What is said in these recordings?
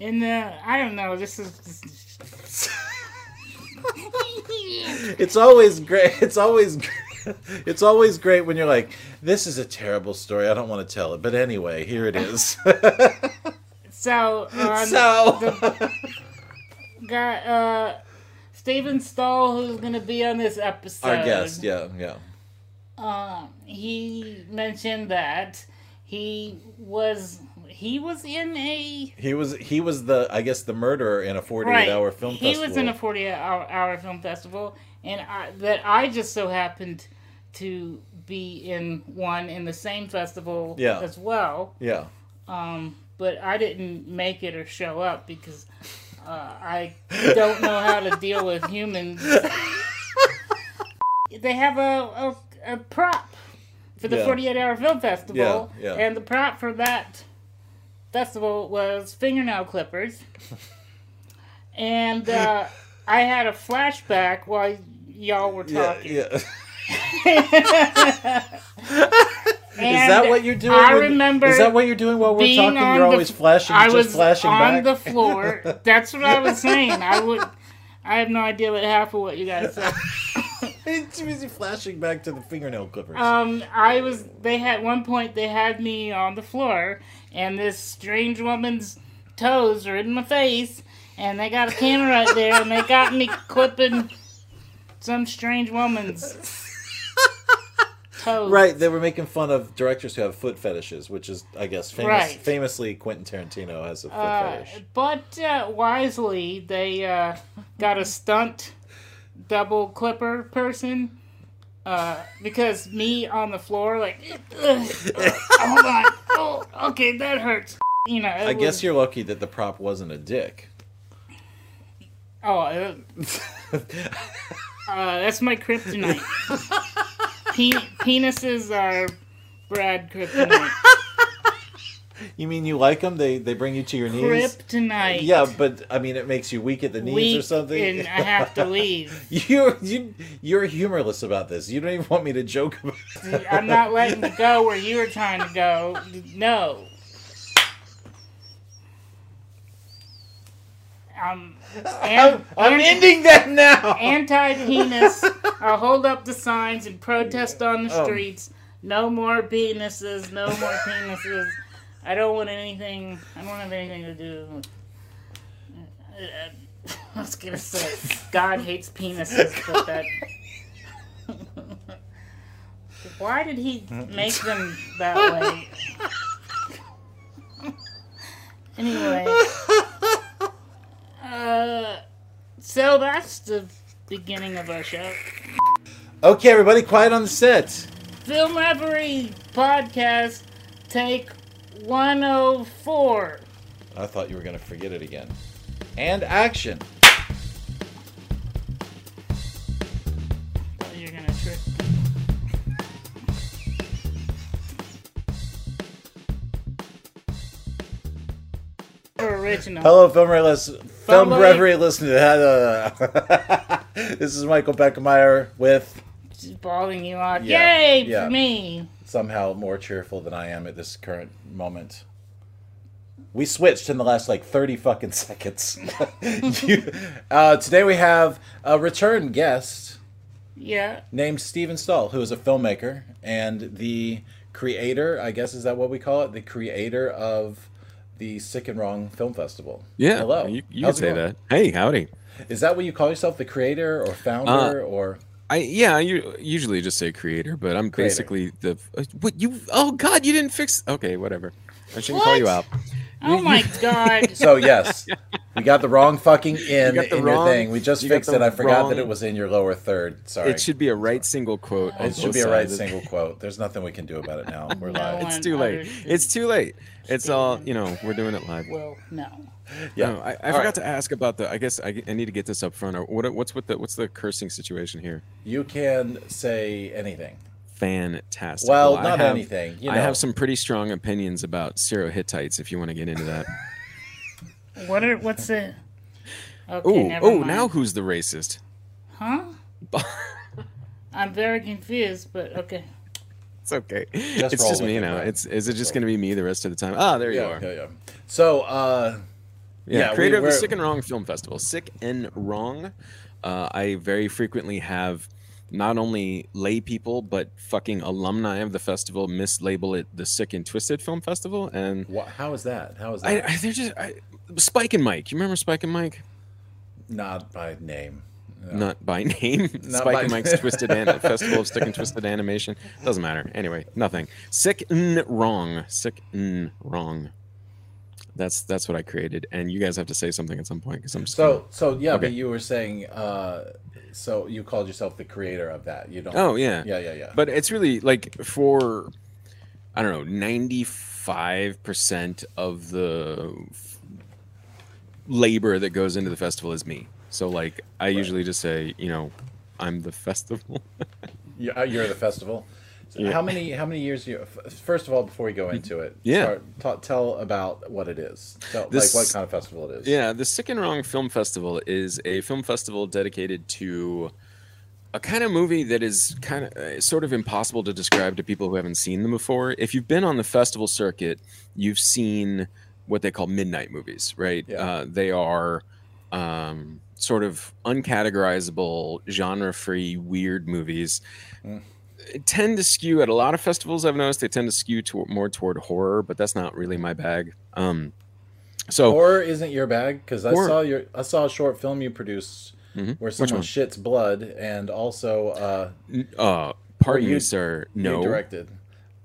And uh, I don't know. This is. It's always great. It's always gr- it's always great when you're like, "This is a terrible story. I don't want to tell it." But anyway, here it is. so. Um, so the- got uh, Steven Stahl, who's going to be on this episode. our guest, yeah, yeah. Um, he mentioned that he was he was in a He was he was the I guess the murderer in a 48 right. hour film festival. he festival. was in a 48 hour, hour film festival, and I, that I just so happened to be in one in the same festival Yeah. as well. yeah. Um, but I didn't make it or show up because uh, I don't know how to deal with humans. they have a, a, a prop for the Yeah. 48 hour film festival, Yeah, yeah. and the prop for that festival was fingernail clippers. and uh, I had a flashback while y'all were talking. yeah. And Is that what you're doing? I when- remember Is that what you're doing while we're talking? You're always flashing, I just was flashing on back. the floor. That's what I was saying. I would. I have no idea what half of what you guys said. It's busy flashing back to the fingernail clippers. Um, I was. They had one point. They had me on the floor, and this strange woman's toes are in my face, and they got a camera right there, and they got me clipping some strange woman's toes. right, they were making fun of directors who have foot fetishes, which is, I guess, famous, Right. famously Quentin Tarantino has a foot Uh, fetish. but uh, wisely, they uh, got a stunt double clipper person. Uh, because me on the floor, like, hold on, oh, okay, that hurts. You know, I guess was- you're lucky that the prop wasn't a dick. Oh, uh, uh, that's my kryptonite. Pe- penises are Brad kryptonite. You mean you like them? They they bring you to your knees. Kryptonite. Yeah, but I mean, it makes you weak at the knees Weak or something. and I have to leave. You're you, you're humorless about this. You don't even want me to joke about. It. I'm not letting you go where you were trying to go. No. Um, I'm, I'm ending that now. Anti-penis. I'll hold up the signs and protest on the Oh. streets. No more penises. No more penises. I don't want anything. I don't have anything to do. with- uh, I was gonna say God hates penises, but that. Why did he make them that way? anyway. Uh, so that's the beginning of our show. Okay, everybody, quiet on the set. Film Reverie Podcast, take 104. I thought you were gonna forget it again. And action. You're gonna trick. Original. Hello, film listen, film reverie listener. this is Michael Beckemeyer with Just bawling you out. Yeah, Yay yeah. for me. Somehow more cheerful than I am at this current moment. We switched in the last like 30 fucking seconds. You- uh, today we have a return guest Yeah. named Steven Stahl, who is a filmmaker and the creator, I guess is that what we call it? The creator of the Sick and Wrong Film Festival. Yeah. Hello. You, you can say going? that. Hey, howdy. Is that what you call yourself? The creator or Uh, founder or I yeah, I u- usually just say creator, but I'm Creator. basically the uh, what you. Oh God, you didn't fix. Okay, whatever. I shouldn't call you What? out. Oh my god. So yes, we got the wrong fucking in got the in wrong- your thing. We just fixed it. I forgot that it was in your lower third. Sorry. It should be a right single quote. It should be a right single quote. There's nothing we can do about it now. We're No live. It's too late. It's too late. It's all you know. We're doing it live. Well, no. Yeah. No, I, I forgot right. to ask about the. I guess I, I need to get this up front. Or what? What's with the? What's the cursing situation here? You can say anything. Fantastic. Well, I not have- anything. You I have some pretty strong opinions about Syro-Hittites. If you want to get into that. What are what's it? Okay, Oh, oh, now who's the racist? Huh? I'm very confused, but okay. It's okay. Just it's just me it, now. right? It's is it just going to be me the rest of the time? Ah, there you Yeah, are. yeah, yeah. So, uh, Yeah, Yeah, we- creator of the Sick and Wrong Film Festival. Sick and Wrong. Uh, I very frequently have not only lay people but fucking alumni of the festival mislabel it the Sick and Twisted Film Festival, and wha how is that? How is I, that? I they're just I, Spike and Mike. You remember Spike and Mike? Not by name. No. Not by name. Not Spike by- and Mike's Twisted An- Festival of Sick and Twisted Animation. Doesn't matter. Anyway, nothing. Sick and Wrong. Sick and Wrong. That's that's what I created, and you guys have to say something at some point because I'm just So, so yeah, but you were saying, uh, so you called yourself the creator of that. You don't. Oh yeah, Yeah, yeah, yeah. But it's really like for I don't know, ninety five percent of the f- labor that goes into the festival is me. So like I usually just say, you know, I'm the festival. You- uh, You're the festival. Yeah. How many how many years you? First of all, before we go into it, Yeah. start, ta- tell about what it is. Tell, This- like what kind of festival it is. Yeah, the Sick and Wrong Film Festival is a film festival dedicated to a kind of movie that is kind of uh, sort of impossible to describe to people who haven't seen them before. If you've been on the festival circuit, you've seen what they call midnight movies, right? Yeah. Uh, they are um, sort of uncategorizable, genre-free, weird movies. Mm. Tend to skew at a lot of festivals. I've noticed they tend to skew to, more toward horror, but that's not really my bag. Um, so Horror isn't your bag because I saw your I saw a short film you produced Mhm. where someone shits blood and also uh, Uh, pardon you- sir. you No, directed.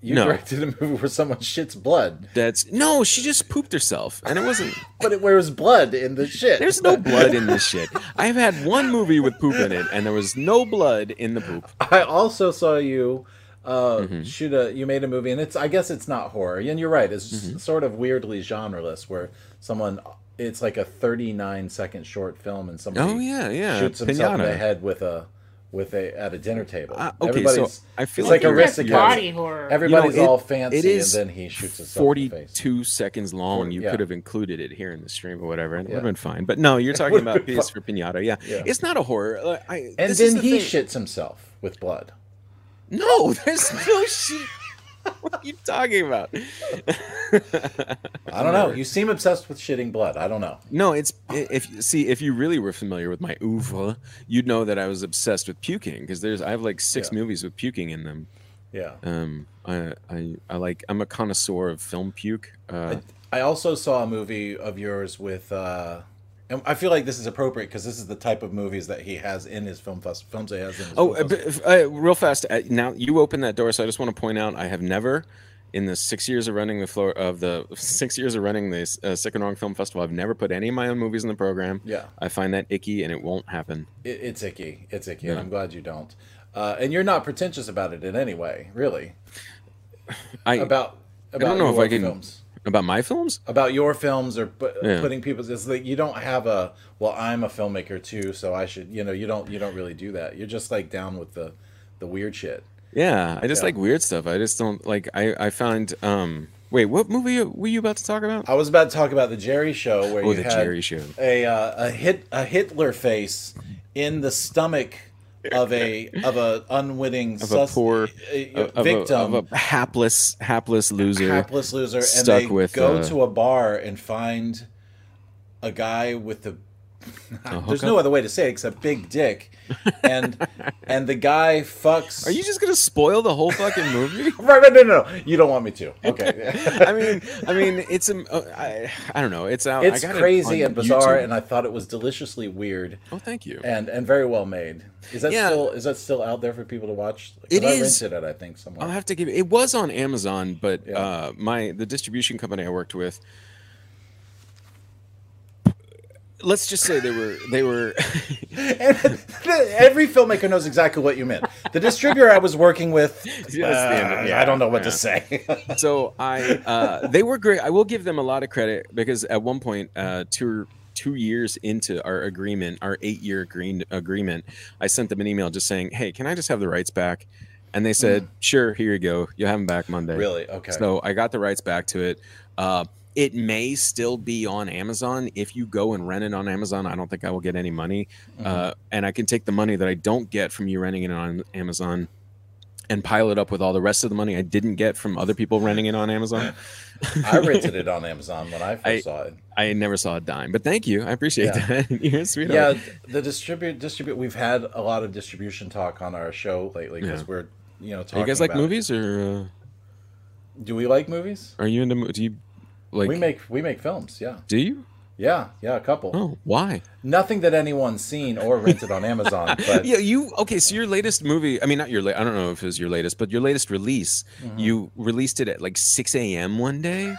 You No. directed a movie where someone shits blood, that's no. She just pooped herself, and it wasn't. but it, where was blood in the shit? There's no blood in this shit. I've had one movie with poop in it, and there was no blood in the poop. I also saw you uh, Mm-hmm. shoot a. You made a movie, and it's. I guess it's not horror, and you're right. It's Mm-hmm. sort of weirdly genreless, where someone. It's like a 39 second short film, and somebody Oh yeah, yeah. shoots himself in the head with a with a at a dinner table. Ah, okay, so Everybody's- I feel it's like like you're- body horror. Everybody's You know, it- all fancy, it is and then he shoots himself in face. 42 seconds long. You yeah. could have included it here in the stream or whatever, and it Yeah. would have been fine. But no, you're talking about been Piece for Pinata. Yeah. Yeah. it's not a horror. I, And then the he thing. shits himself with blood. No, there's no shit. What are you talking about? I don't know. You seem obsessed with shitting blood. I don't know. No, it's if see if you really were familiar with my oeuvre, you'd know that I was obsessed with puking because there's I have like six Yeah. movies with puking in them. Yeah. Um, I, I I like I'm a connoisseur of film puke. Uh, I also saw a movie of yours with, uh, and I feel like this is appropriate because this is the type of movies that he has in his film fest- films he has in his oh, uh, uh, real fast. Uh, now you open that door, so I just want to point out I have never. In the six years of running the floor of the six years of running the uh, Sick and Wrong Film Festival, I've never put any of my own movies in the program. Yeah. I find that icky, and it won't happen. It, it's icky. It's icky, Yeah. and I'm glad you don't. Uh, and you're not pretentious about it in any way, really. I About about don't know if I can- films. About my films. About your films or pu- Yeah. putting people's it's like you don't have a well I'm a filmmaker too so I should you know you don't you don't really do that you're just like down with the the weird shit Yeah, I just Yeah. like weird stuff. I just don't like. I I find um Wait, what movie were you about to talk about? I was about to talk about the Jerry Show, where Oh, you the had Jerry Show. a uh, a hit a Hitler face in the stomach of a of a unwitting Of a poor a of a- victim, of a, hapless, hapless loser. hapless loser, and stuck they with, go uh, to a bar and find a guy with the. There's no other way to say it except big dick, and and the guy fucks. Are you just gonna spoil the whole fucking movie? right? right, No, no, no. You don't want me to. Okay. I mean, I mean, it's uh, I, I don't know. It's out. I it's got it crazy on and bizarre, YouTube. and I thought it was deliciously weird oh, thank you. and and very well made. Is that Yeah. still is that still out there for people to watch? 'Cause It I is. rented it, I think somewhere. I'll have to give it. It was on Amazon, but Yeah. uh, my the distribution company I worked with. Let's just say they were they were Every filmmaker knows exactly what you meant. The distributor I was working with, uh. Yeah, I don't know what yeah. to say. so I uh, they were great. I will give them a lot of credit because at one point, uh, two two years into our agreement, our eight year green agreement, I sent them an email just saying, "Hey, can I just have the rights back?" And they said, "Sure, here you go. You'll have them back Monday." really? Okay. So I got the rights back to it. Uh, it may still be on Amazon. If you go and rent it on Amazon, I don't think I will get any money. Uh, and I can take the money that I don't get from you renting it on Amazon and pile it up with all the rest of the money I didn't get from other people renting it on Amazon. I rented it on Amazon when I first I- saw it. I never saw a dime, but thank you. I appreciate Yeah. that. You're a sweetheart. Yeah, the distribute distribute. We've had a lot of distribution talk on our show lately because Yeah. we're you know Are you guys like movies or Do we like movies? uh, are you into do you like we make we make films. Yeah, do you? yeah, yeah. A couple. Oh, why? Nothing that anyone's seen or rented on Amazon. But Yeah, you okay? So your latest movie, I mean, not your, I don't know if it was your latest, but your latest release, Mm-hmm. you released it at like 6 a.m. one day.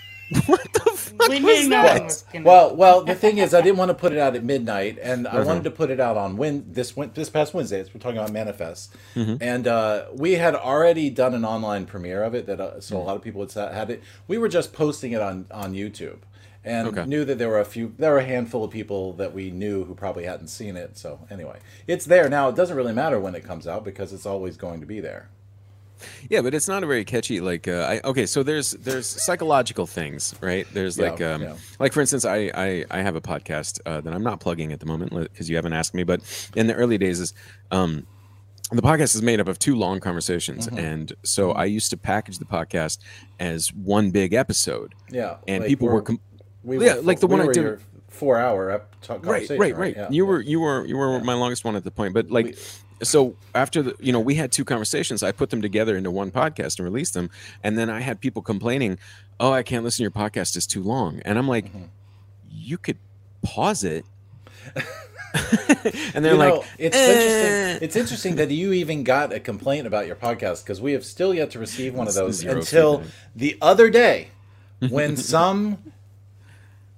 what the We was knew no that? one was gonna. Well, well, the thing is, I didn't want to put it out at midnight, and Uh-huh. I wanted to put it out on Win this went this past Wednesday. We're talking about Manifest, Mm-hmm. and uh, we had already done an online premiere of it. That uh, so a lot of people had sa- had it. We were just posting it on on YouTube, and Okay. knew that there were a few, there were a handful of people that we knew who probably hadn't seen it. So anyway, it's there now. It doesn't really matter when it comes out because it's always going to be there. Yeah, but it's not a very catchy. Like, uh, I, okay, so there's there's psychological things, right? There's Yeah, like, um, yeah. like for instance, I I, I have a podcast uh, that I'm not plugging at the moment because you haven't asked me, but in the early days is. Um, the podcast is made up of two long conversations, Mm-hmm. and so I used to package the podcast as one big episode. Yeah, and like people we're- were com- We Yeah, like the we one I did- your Four hour talk right right right Yeah, you yeah. were you were you were my longest one at the point but like so after the you know we had two conversations i put them together into one podcast and released them and then i had people complaining oh i can't listen to your podcast it's too long and i'm like Mm-hmm. you could pause it and they're You like know, it's "Eh." interesting. It's interesting that you even got a complaint about your podcast because we have still yet to receive one of those until the other day when some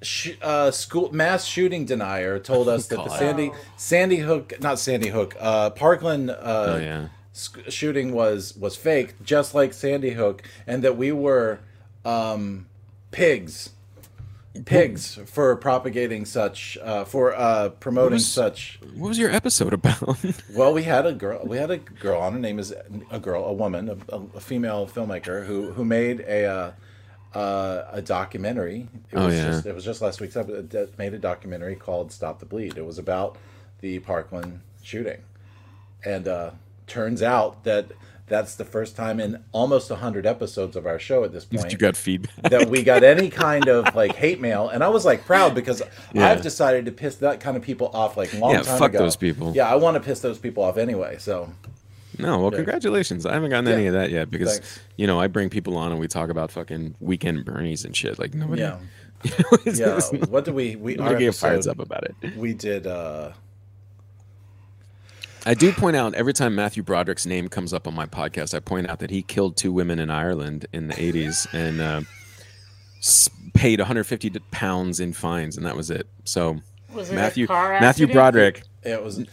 sh- uh, school mass shooting denier told us that the God. Sandy Sandy Hook, not Sandy Hook, uh, Parkland uh, oh yeah sc- shooting was was fake, just like Sandy Hook, and that we were um, pigs. Pigs for propagating such, uh, for uh, promoting was- such what was your episode about well, we had a girl. We had a girl on. Her name is a girl, a woman, a, a female filmmaker who who made a uh, uh, a documentary. It Oh, was yeah. just, it was just last week's episode. that Made a documentary called "Stop the Bleed." It was about the Parkland shooting, and uh, turns out that that's the first time in almost hundred episodes of our show at this point you got feedback that we got any kind of like hate mail, and I was like proud because Yeah. I've decided to piss that kind of people off like long Yeah, time fuck ago. those people. Yeah, I want to piss those people off anyway. So No, well, congratulations. I haven't gotten any of that yet because Thanks. you know I bring people on and we talk about fucking weekend Bernies and shit. Like nobody, yeah, it's- yeah. it's not- What do we we our nobody get fired up about it. We did. uh I do point out every time Matthew Broderick's name comes up on my podcast, I point out that he killed two women in Ireland in the '80s and uh, paid 150 pounds in fines, and that was it. So Was it a Matthew car Matthew? Broderick, It was.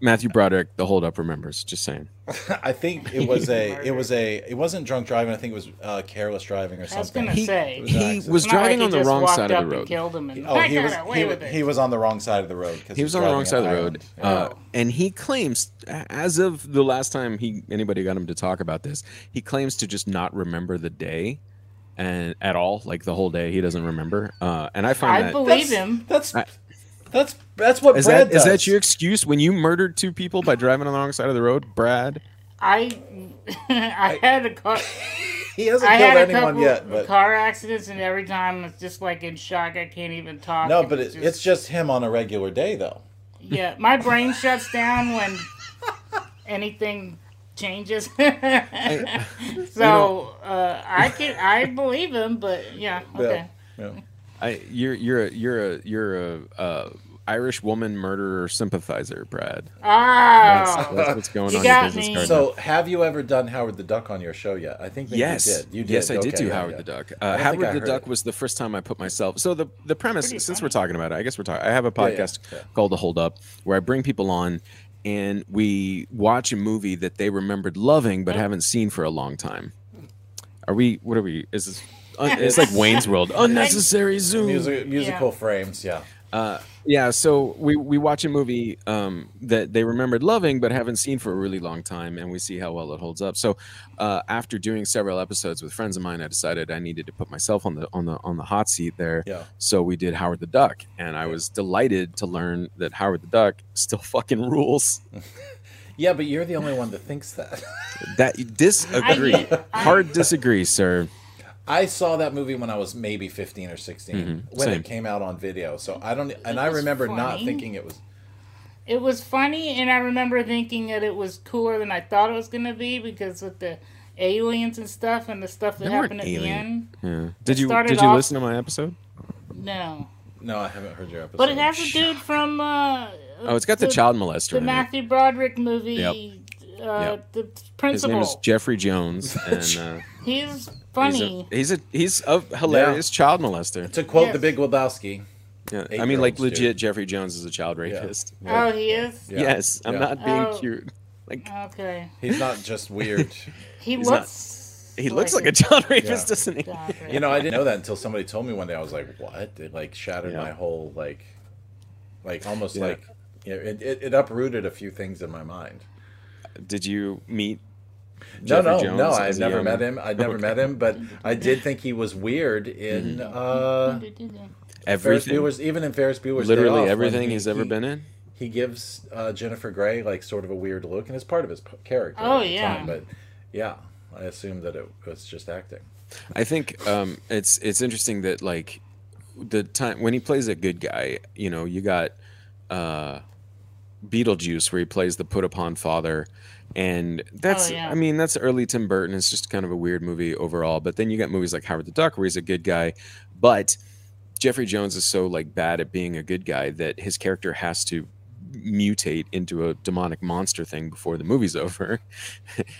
Matthew Broderick, the holdup remembers. Just saying. I think it was a. It was a. It wasn't drunk driving. I think it was uh, careless driving or something. I was something. gonna He- say. was He was driving like on the wrong side of the road. Killed him and Oh, he was. He, he was on the wrong side of the road. 'cause He was on the wrong side of the road, island. uh, and he claims, as of the last time he anybody got him to talk about this, he claims to just not remember the day, and at all, like the whole day, he doesn't remember. Uh, and I find I that believe That's- him. That's I- that's that's what is Brad that is does. Is that your excuse when you murdered two people by driving on the wrong side of the road, Brad? I I had a car. He hasn't I killed had anyone couple yet, but car accidents, and every time it's just like in shock. I can't even talk. no, and but it, it's just him on a regular day though. yeah. My brain shuts down when anything changes. so uh, I can I believe him, but yeah, okay. Yeah. I you're you're a you're a you're a uh, Irish woman murderer sympathizer, Brad. That's, Oh, that's what's going You on your got business me. card. So, have you ever done Howard the Duck on your show yet? I think yes, you did. You did. yes, I did do yeah, Howard yeah. the Duck. Uh, Howard the Duck it. was the first time I put myself. So the the premise, since funny. we're talking about it, I guess we're talking. I have a Yeah, yeah, podcast yeah. called The Hold Up, where I bring people on, and we watch a movie that they remembered loving but haven't seen for a long time. Are we? What are we? Is this? It's like Wayne's World. Unnecessary zoom. Music, musical Yeah. frames, yeah. Uh, yeah, so we, we watch a movie um, that they remembered loving but haven't seen for a really long time, and we see how well it holds up. So, uh, after doing several episodes with friends of mine, I decided I needed to put myself on the on the on the hot seat there. Yeah. So we did Howard the Duck, and I was delighted to learn that Howard the Duck still fucking rules. Yeah, but you're the only one that thinks that. That disagree, I- hard disagree, sir. I saw that movie when I was maybe 15 or 16 when Mm-hmm. Same. it came out on video. So I don't, and It I was remember not thinking it was. It was funny, and I remember thinking that it was cooler than I thought it was gonna be because with the aliens and stuff and the stuff that They weren't happened at alien. the end. Yeah. Did you did you off- listen to my episode? No, No, I haven't heard your episode. but it has a dude from. Uh, Oh, it's got the, child molester. The in it. Matthew Broderick movie. Yep. Uh, Yep. The His name is Jeffrey Jones, and uh, He's funny. He's a he's a, he's a hilarious child molester. to quote Yes. the Big Lebowski. Yeah. Eight I mean, like legit, dude. Jeffrey Jones is a child rapist. Oh, he is. Yeah. Yes, I'm Yeah. not being Oh. cute. Like Okay. He's not just weird. He He's not- looks. he looks like a child rapist, Yeah. doesn't he? God, you know, I didn't know that until somebody told me one day. I was like, "What?" It like shattered Yeah. my whole like, like almost Yeah. like, you know, it, it, it uprooted a few things in my mind. Did you meet? No, Jeffrey no, Jones no. I've never young- met him. I'd never met him, but I did think he was weird in uh, Ferris Everything, Bueller's. Even in Ferris Bueller's Day Off, literally everything he- he's ever he- been in. He gives uh, Jennifer Grey like sort of a weird look, and it's part of his character. Oh, yeah. time, but yeah, I assume that it was just acting. I think um, it's it's interesting that like the time when he plays a good guy, you know, you got uh, Beetlejuice where he plays the put upon father, and oh, that's Oh, yeah. I mean that's early Tim Burton. It's just kind of a weird movie overall. But then you got movies like Howard the Duck where he's a good guy, but Jeffrey Jones is so like bad at being a good guy that his character has to mutate into a demonic monster thing before the movie's over.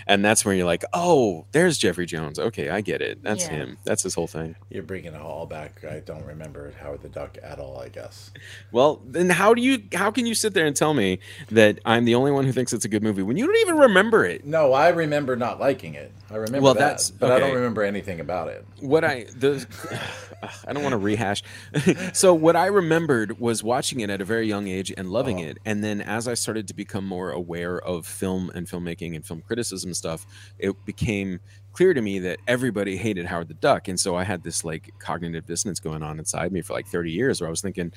and that's where you're like, "Oh, there's Jeffrey Jones. Okay, I get it. That's Yeah. him. That's his whole thing." You're bringing it all back. I don't remember Howard the Duck at all. I guess. Well, then how do you how can you sit there and tell me that I'm the only one who thinks it's a good movie when you don't even remember it? No, I remember not liking it. I remember Well, that, that's- but I don't remember anything about it. what I the I don't want to rehash. so what I remembered was watching it at a very young age and loving Uh-huh. it, and then as I started to become more aware of film and filmmaking and film criticism stuff, it became clear to me that everybody hated Howard the Duck, and so I had this like cognitive dissonance going on inside me for like thirty years, where I was thinking.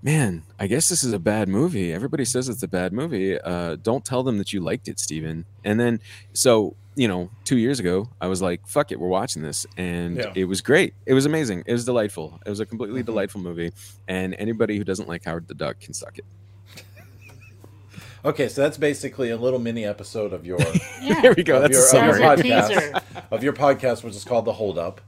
Man, I guess this is a bad movie. Everybody says it's a bad movie. Uh, don't tell them that you liked it, Steven. And then, so you know, two years ago, I was like, "Fuck it, we're watching this," and Yeah. it was great. It was amazing. It was delightful. It was a completely Mhm. delightful movie, and anybody who doesn't like Howard the Duck can suck it. Okay, so that's basically a little mini episode of your Yeah. There we go. of That's a your, of your summary. That was a podcast teaser. of your podcast, which is called the Hold Up,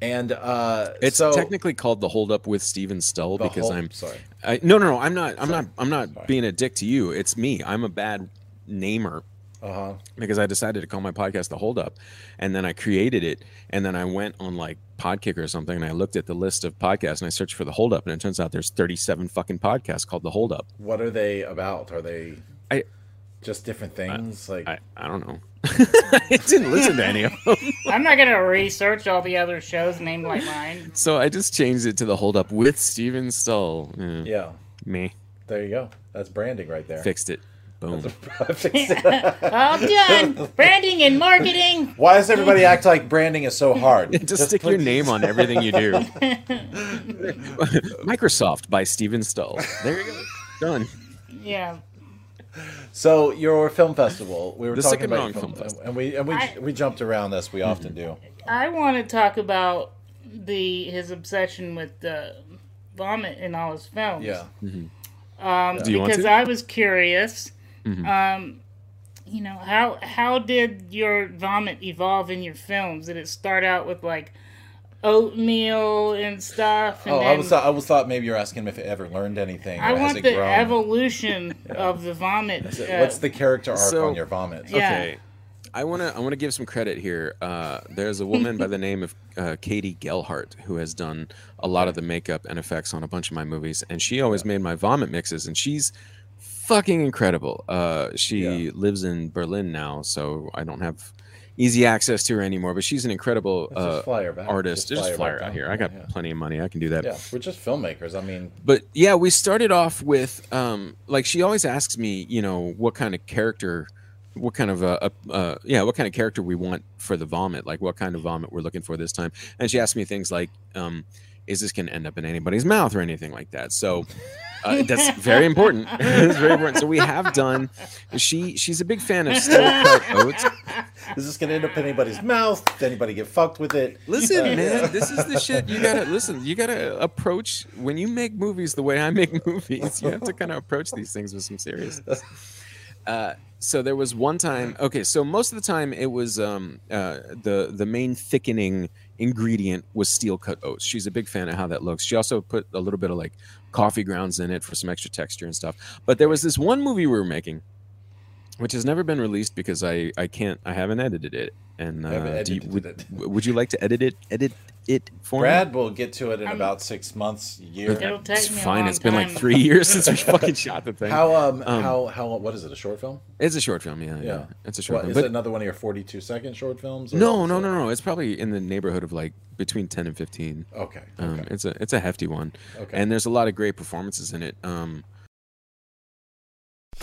and uh, It's so technically called the Hold Up with Steven Stull because Hold- I'm. sorry. I, no, no, no. I'm not. I'm Sorry. not. I'm not Sorry. being a dick to you. It's me. I'm a bad namer Uh huh. because I decided to call my podcast the Hold Up, and then I created it, and then I went on like Podkick or something, and I looked at the list of podcasts, and I searched for the Hold Up, and it turns out there's 37 fucking podcasts called the Hold Up. What are they about? Are they I- just different things. like I, I don't know. I didn't listen to any of them. I'm not gonna research all the other shows named like mine. So I just changed it to the hold up with Steven Stull. Yeah. yeah, Me. there you go. That's branding right there. Fixed it. Boom. Fixed it. All done. Branding and marketing. Why does everybody act like branding is so hard? Just, stick your name on everything you do. Microsoft by Steven Stull. There you go. Done. Yeah. So your film festival, we were The talking about Wrong your Film Festival. and we and we I- we jumped around this. We Mm-hmm. often do. I want to talk about the his obsession with the vomit in all his films. Yeah. Um, Do you want because to? Mm-hmm. I was curious. Um, you know how how did your vomit evolve in your films? Did it start out with like oatmeal and stuff? And Oh, I was thought, I was thought maybe you're asking him if it ever learned anything. I want the grown? evolution of the vomit. Is uh, What's the character arc so- on your vomit? Yeah. Okay. I want to I want to give some credit here. Uh, there's a woman by the name of uh, Katie Gelhart who has done a lot of the makeup and effects on a bunch of my movies, and she always made my vomit mixes, and she's fucking incredible. Uh, she Yeah. lives in Berlin now, so I don't have easy access to her anymore. But she's an incredible uh, fly her back. artist. Just Just, fly her fly her back out here. I got Yeah. plenty of money. I can do that. Yeah, we're just filmmakers. I mean, But yeah, we started off with um, like she always asks me, you know, what kind of character, what kind of uh, uh, uh, yeah, what kind of character we want for the vomit, like what kind of vomit we're looking for this time. And she asked me things like, um, is this going to end up in anybody's mouth or anything like that? So uh, that's very important. it's very important. So we have done. She she's a big fan of steel cut oats. is this gonna end up in anybody's mouth? Did anybody get fucked with it? Listen, man, this is the shit you gotta listen. You gotta approach when you make movies the way I make movies. You have to kind of approach these things with some seriousness. Uh, so there was one time. Okay, so most of the time it was um, uh, the the main thickening ingredient was steel cut oats. She's a big fan of how that looks. She also put a little bit of like coffee grounds in it for some extra texture and stuff. But there was this one movie we were making, which has never been released because I I can't I haven't edited it. And Haven't uh, do you, edited would, it. would you like to edit it? Edit it for me? Brad will get to it in I'm- about six months, year. It'll take It's me a fine. long It's been like three years since we fucking shot the thing. How um, Um, how how what is it? A short film? It's a short film, yeah. Yeah, Yeah. it's a short What, film. is But it another one of your forty-two second short films? no, no, no, no. It's probably in the neighborhood of like between ten and fifteen. Okay. Um, okay. It's a it's a hefty one, Okay. and there's a lot of great performances in it. Um,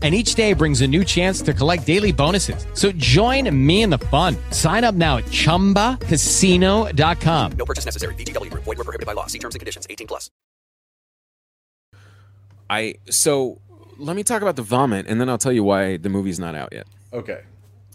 And each day brings a new chance to collect daily bonuses. So join me in the fun. Sign up now at chumbacasino.com. No purchase necessary. VGW Group. Void were prohibited by law. See terms and conditions. 18 plus. I so let me talk about the vomit, and then I'll tell you why the movie's not out yet. Okay.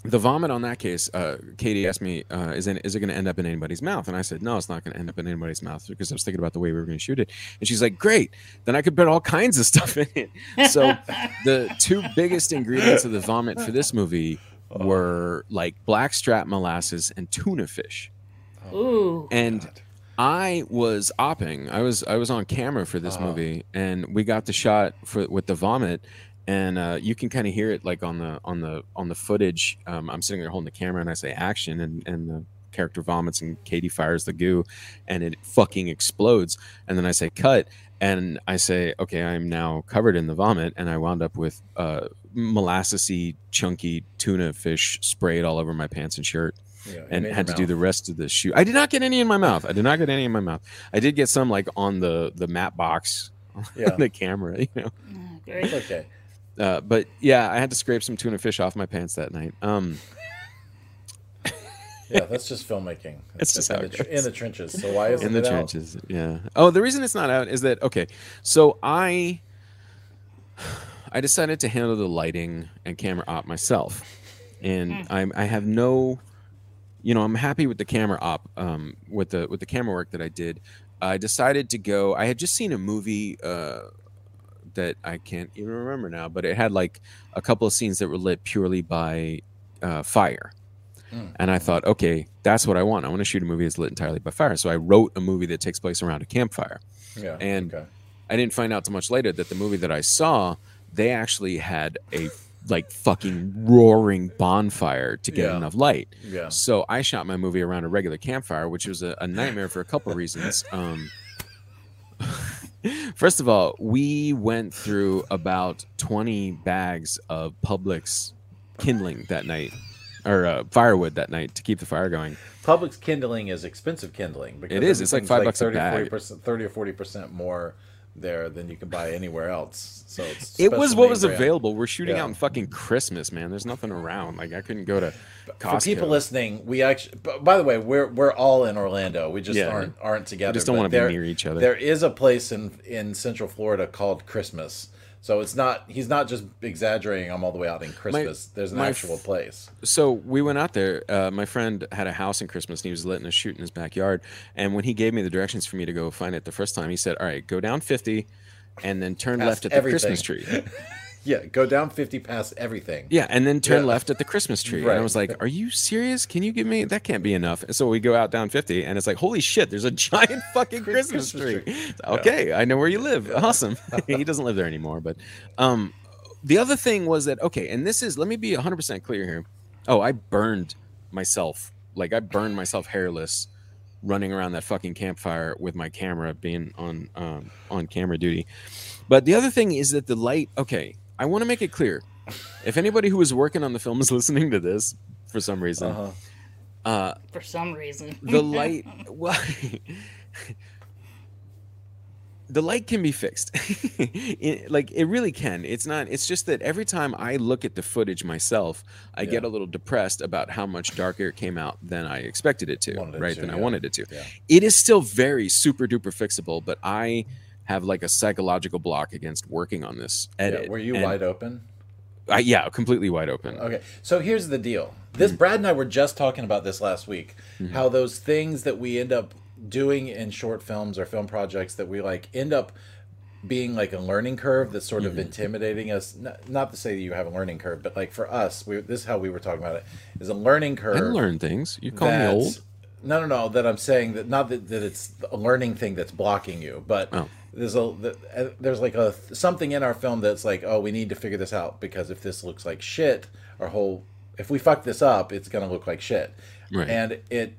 The vomit on that case, uh, Katie asked me, uh, "Is it, is it going to end up in anybody's mouth?" And I said, "No, it's not going to end up in anybody's mouth because I was thinking about the way we were going to shoot it." And she's like, "Great, then I could put all kinds of stuff in it." So the two biggest ingredients of the vomit for this movie were like blackstrap molasses and tuna fish. Ooh. And I was opping. I was I was on camera for this movie, and we got the shot for with the vomit, and uh, you can kind of hear it like on the on the on the footage. Um, I'm sitting there holding the camera, and I say action, and and the character vomits, and Katie fires the goo, and it fucking explodes, and then I say cut, and I say okay, I'm now covered in the vomit, and I wound up with uh, molassesy, chunky tuna fish sprayed all over my pants and shirt Yeah, and had your to do the rest of the shoot. I did not get any in my mouth. I did not get any in my mouth. I did get some like on the the matte box, Yeah. on the camera, you know. It's okay. Uh, but yeah, I had to scrape some tuna fish off my pants that night. Um, Yeah, that's just filmmaking. It's just in, how the, it tr- goes. in the trenches. So why is it? in it the out? trenches. Yeah. Oh, the reason it's not out is that okay. So I I decided to handle the lighting and camera op myself, and I'm I have no, you know, I'm happy with the camera op, um, with the with the camera work that I did. I decided to go. I had just seen a movie. Uh, that I can't even remember now, but it had like a couple of scenes that were lit purely by uh, fire. And I thought, okay, that's what I want. I want to shoot a movie that's lit entirely by fire. So I wrote a movie that takes place around a campfire. Yeah. And okay. I didn't find out too much later that the movie that I saw, they actually had a like fucking roaring bonfire to get Yeah. enough light. Yeah. So I shot my movie around a regular campfire, which was a, a nightmare for a couple of reasons. Um, first of all, we went through about 20 bags of Publix kindling that night, or uh, firewood that night to keep the fire going. Publix kindling is expensive kindling. Because It is. It's like everything's five bucks a bag. 40%, 30 or 40% more there than you can buy anywhere else. So it's It was what was brand. available. We're shooting Yeah. out in fucking Christmas, man. There's nothing around. Like I couldn't go to Costco. For people listening, we actually. By the way, we're we're all in Orlando. We just Yeah. aren't aren't together. We just don't wanna be near each other. There is a place in in Central Florida called Christmas. So it's not. He's not just exaggerating. I'm all the way out in Christmas. There's an actual f- place. so we went out there. Uh, my friend had a house in Christmas, and he was letting us shoot in his backyard. And when he gave me the directions for me to go find it the first time, he said, "All right, go down 50, and then turn Past left at the Christmas tree." Yeah, go down 50 past everything. Yeah, and then turn Yeah. left at the Christmas tree. And I was like, "Are you serious? Can you give me that? Can't be enough." And so we go out down 50, and it's like, "Holy shit! There's a giant fucking Christmas, Christmas tree." tree. Okay, I know where you live. Awesome. he doesn't live there anymore, but um, the other thing was that okay, and this is let me be 100 percent clear here. Oh, I burned myself. Like I burned myself hairless, running around that fucking campfire with my camera, being on um, on camera duty. But the other thing is that the light. Okay, I want to make it clear. If anybody who was working on the film is listening to this for some reason, Uh-huh. uh, for some reason. the light well the light can be fixed It- like it really can it's not it's just that every time i look at the footage myself i get a little depressed about how much darker it came out than i expected it to Wanted it right to, than i wanted it to Yeah. it is still very super duper fixable but i have like a psychological block against working on this edit Yeah, were you And wide open? I, yeah completely wide open Okay, so here's the deal. This mm. Brad and I were just talking about this last week. Mm-hmm. How those things that we end up doing in short films or film projects that we like end up being like a learning curve that's sort of mm-hmm. intimidating us. Not, not to say that you have a learning curve, but like for us, we, this is how we were talking about it: is a learning curve. i learn things you call me old No, no, no. That I'm saying that not that, that it's a learning thing that's blocking you, but Oh. there's a uh, there's like a something in our film that's like, oh, we need to figure this out because if this looks like shit, our whole if we fuck this up, it's gonna look like shit. Right. And it,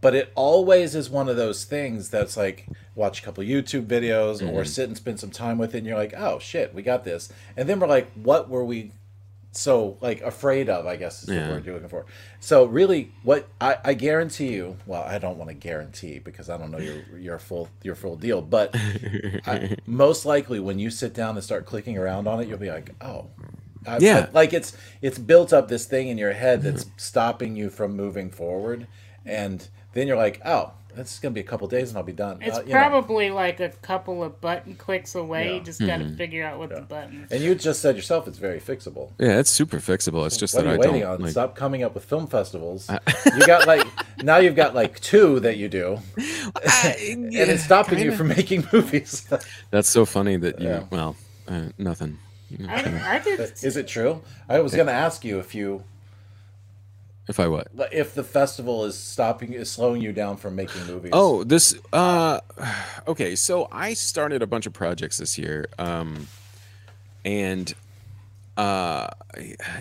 but it always is one of those things that's like watch a couple YouTube videos Mm-hmm. or sit and spend some time with it, and you're like, oh shit, we got this. And then we're like, what were we so like afraid of i guess is the Yeah. word you're looking for so really what i, I guarantee you well i don't want to guarantee because i don't know your your full your full deal but I, most likely when you sit down and start clicking around on it you'll be like oh I, Yeah. I- like it's it's built up this thing in your head that's mm-hmm. stopping you from moving forward and then you're like oh this is gonna be a couple days and i'll be done It's Uh, you know. probably like a couple of button clicks away. Yeah. You just got to Mm-hmm. figure out what the button. and you just said yourself it's very fixable yeah it's super fixable it's just What that are i you waiting don't on? like, Stop coming up with film festivals. you got like now you've got like two that you do, and it's stopping you from making movies. That's so funny that you. Yeah. Well, uh, nothing. I, I did. Is it true? I was going to ask you if you If I what? if the festival is stopping is slowing you down from making movies. Oh, this. Uh, okay. So I started a bunch of projects this year, um, and uh,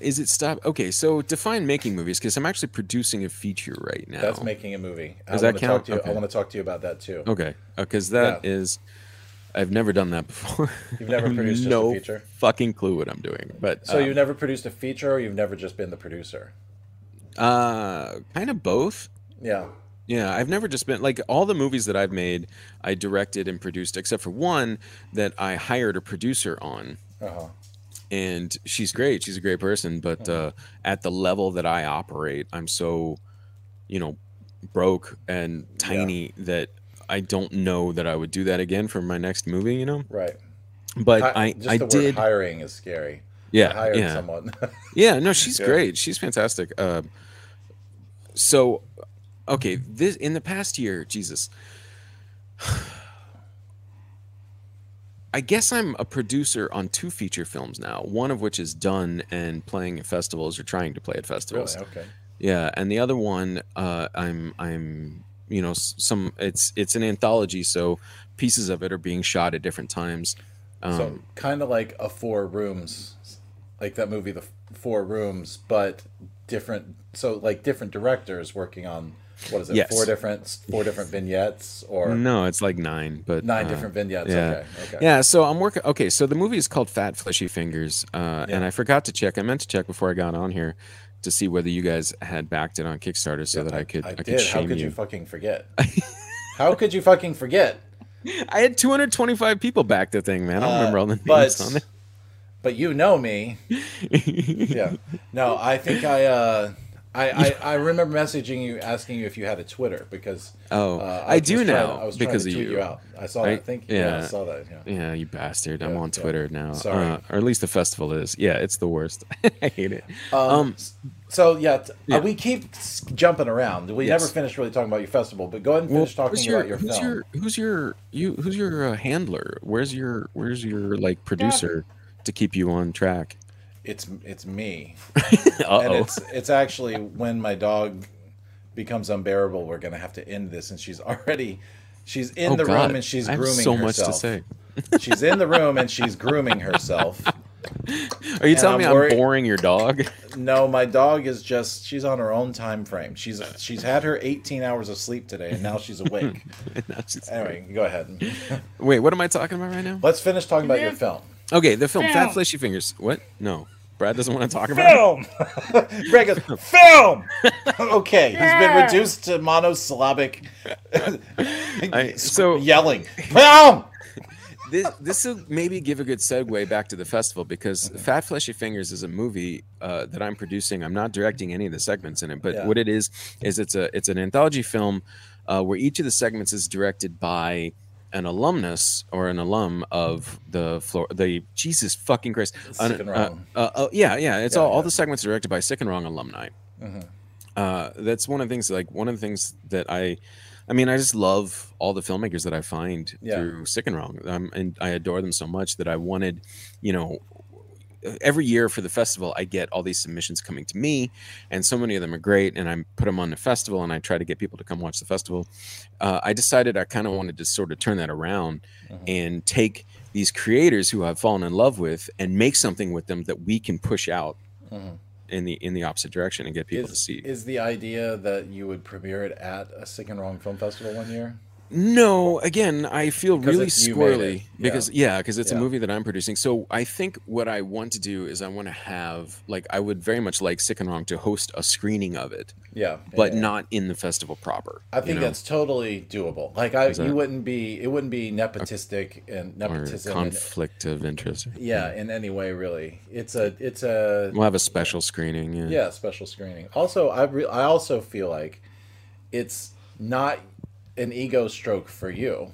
is it stop? Okay, so define making movies because I'm actually producing a feature right now. that's making a movie. I Does that want to count? talk to you. I want to talk to you about that too. Okay, because that Yeah. is. I've never done that before. You've never I produced just a no feature? fucking clue what I'm doing. But So um, you've never produced a feature, or you've never just been the producer. Uh, kind of both. Yeah. Yeah, I've never just been like all the movies that I've made, I directed and produced, except for one that I hired a producer on. Uh-huh. And she's great. She's a great person. But uh, at the level that I operate, I'm so, you know, broke and tiny that I don't know that I would do that again for my next movie. You know, Right. but Hi- I just I did. hiring is scary. Yeah, yeah. someone. Yeah, no, she's Yeah. great. She's fantastic. Uh, so, okay, this in the past year, Jesus, I guess I'm a producer on two feature films now. One of which is done and playing at festivals or trying to play at festivals. really? Okay. Yeah, and the other one, uh, I'm I'm you know some it's it's an anthology, so pieces of it are being shot at different times. Um, So kind of like a Four Rooms, like that movie, The Four Rooms, but different. So like different directors working on what is it? Yes. Four different four different vignettes or no, it's like nine, but nine uh, different vignettes. Yeah. Okay. Okay. Yeah, so I'm working. Okay, so the movie is called Fat Fleshy Fingers, uh, and I forgot to check. I meant to check before I got on here to see whether you guys had backed it on Kickstarter so that I could I, I could did. How could you. you. fucking forget? How could you fucking forget? I had 225 people back the thing, man. I don't Uh, remember all the names but on it. But you know me. yeah. No, I think I. uh I, I, I remember messaging you asking you if you had a Twitter because Oh, uh, I was do trying- now I was because to of tweet you. you out. I saw I- that. Thank you. Yeah, I saw that. Yeah. Yeah, you bastard. I'm Yeah, on yeah. Twitter now. Sorry. Uh, or at least the festival is. Yeah, it's the worst. I hate it. Um, so yeah, t- uh, we keep jumping around. We Yes. never finished really talking about your festival, but go ahead and Well, finish talking who's your, about your who's film. your who's your you who's your uh, handler? Where's your where's your like producer to keep you on track? It's it's me, and it's it's actually when my dog becomes unbearable, we're gonna have to end this. And she's already, she's in Oh, the God. room and she's I have grooming so much to herself. say. she's in the room and she's grooming herself. Are you And telling me I'm I'm worried- boring your dog? No, my dog is just she's on her own time frame. She's she's had her 18 hours of sleep today, and now she's awake. No, she's- anyway, go ahead. Wait, what am I talking about right now? Let's finish talking about your film. Okay, the film Film. Fat Fleshy Fingers. What? No. Brad doesn't want to talk about it. Film. Greg goes, film. okay, he's been reduced to monosyllabic. I- so- yelling, film. this this will maybe give a good segue back to the festival because Fat Fleshy Fingers is a movie uh, that I'm producing. I'm not directing any of the segments in it, but Yeah. what it is is it's a it's an anthology film uh, where each of the segments is directed by an alumnus or an alum of the floor the Jesus fucking Christ. Sick An- and uh, Wrong. uh, uh, yeah yeah it's Yeah, all all the segments are directed by Sick and Wrong alumni. Uh, that's one of the things like one of the things that I I mean I just love all the filmmakers that I find Yeah. through Sick and Wrong. Um, and I adore them so much that I wanted you know every year for the festival I get all these submissions coming to me and so many of them are great and I put them on the festival and I try to get people to come watch the festival uh, I decided I kind of wanted to sort of turn that around and take these creators who I've fallen in love with and make something with them that we can push out in the in the opposite direction and get people to see. is the idea that you would premiere it at a Sick and Wrong Film Festival one year? No, again, I feel Because really squirrely Yeah. because yeah, because it's Yeah. a movie that I'm producing. So I think what I want to do is I want to have like I would very much like Sick and Wrong to host a screening of it, Yeah, but yeah. not in the festival proper. I think know? that's totally doable. Like I, you wouldn't be, it wouldn't be nepotistic and or nepotism. and- conflict of interest. yeah, in any way, really. It's a, it's a, We'll have a special screening. Yeah. yeah, special screening. Also, I, re- I also feel like it's not an ego stroke for you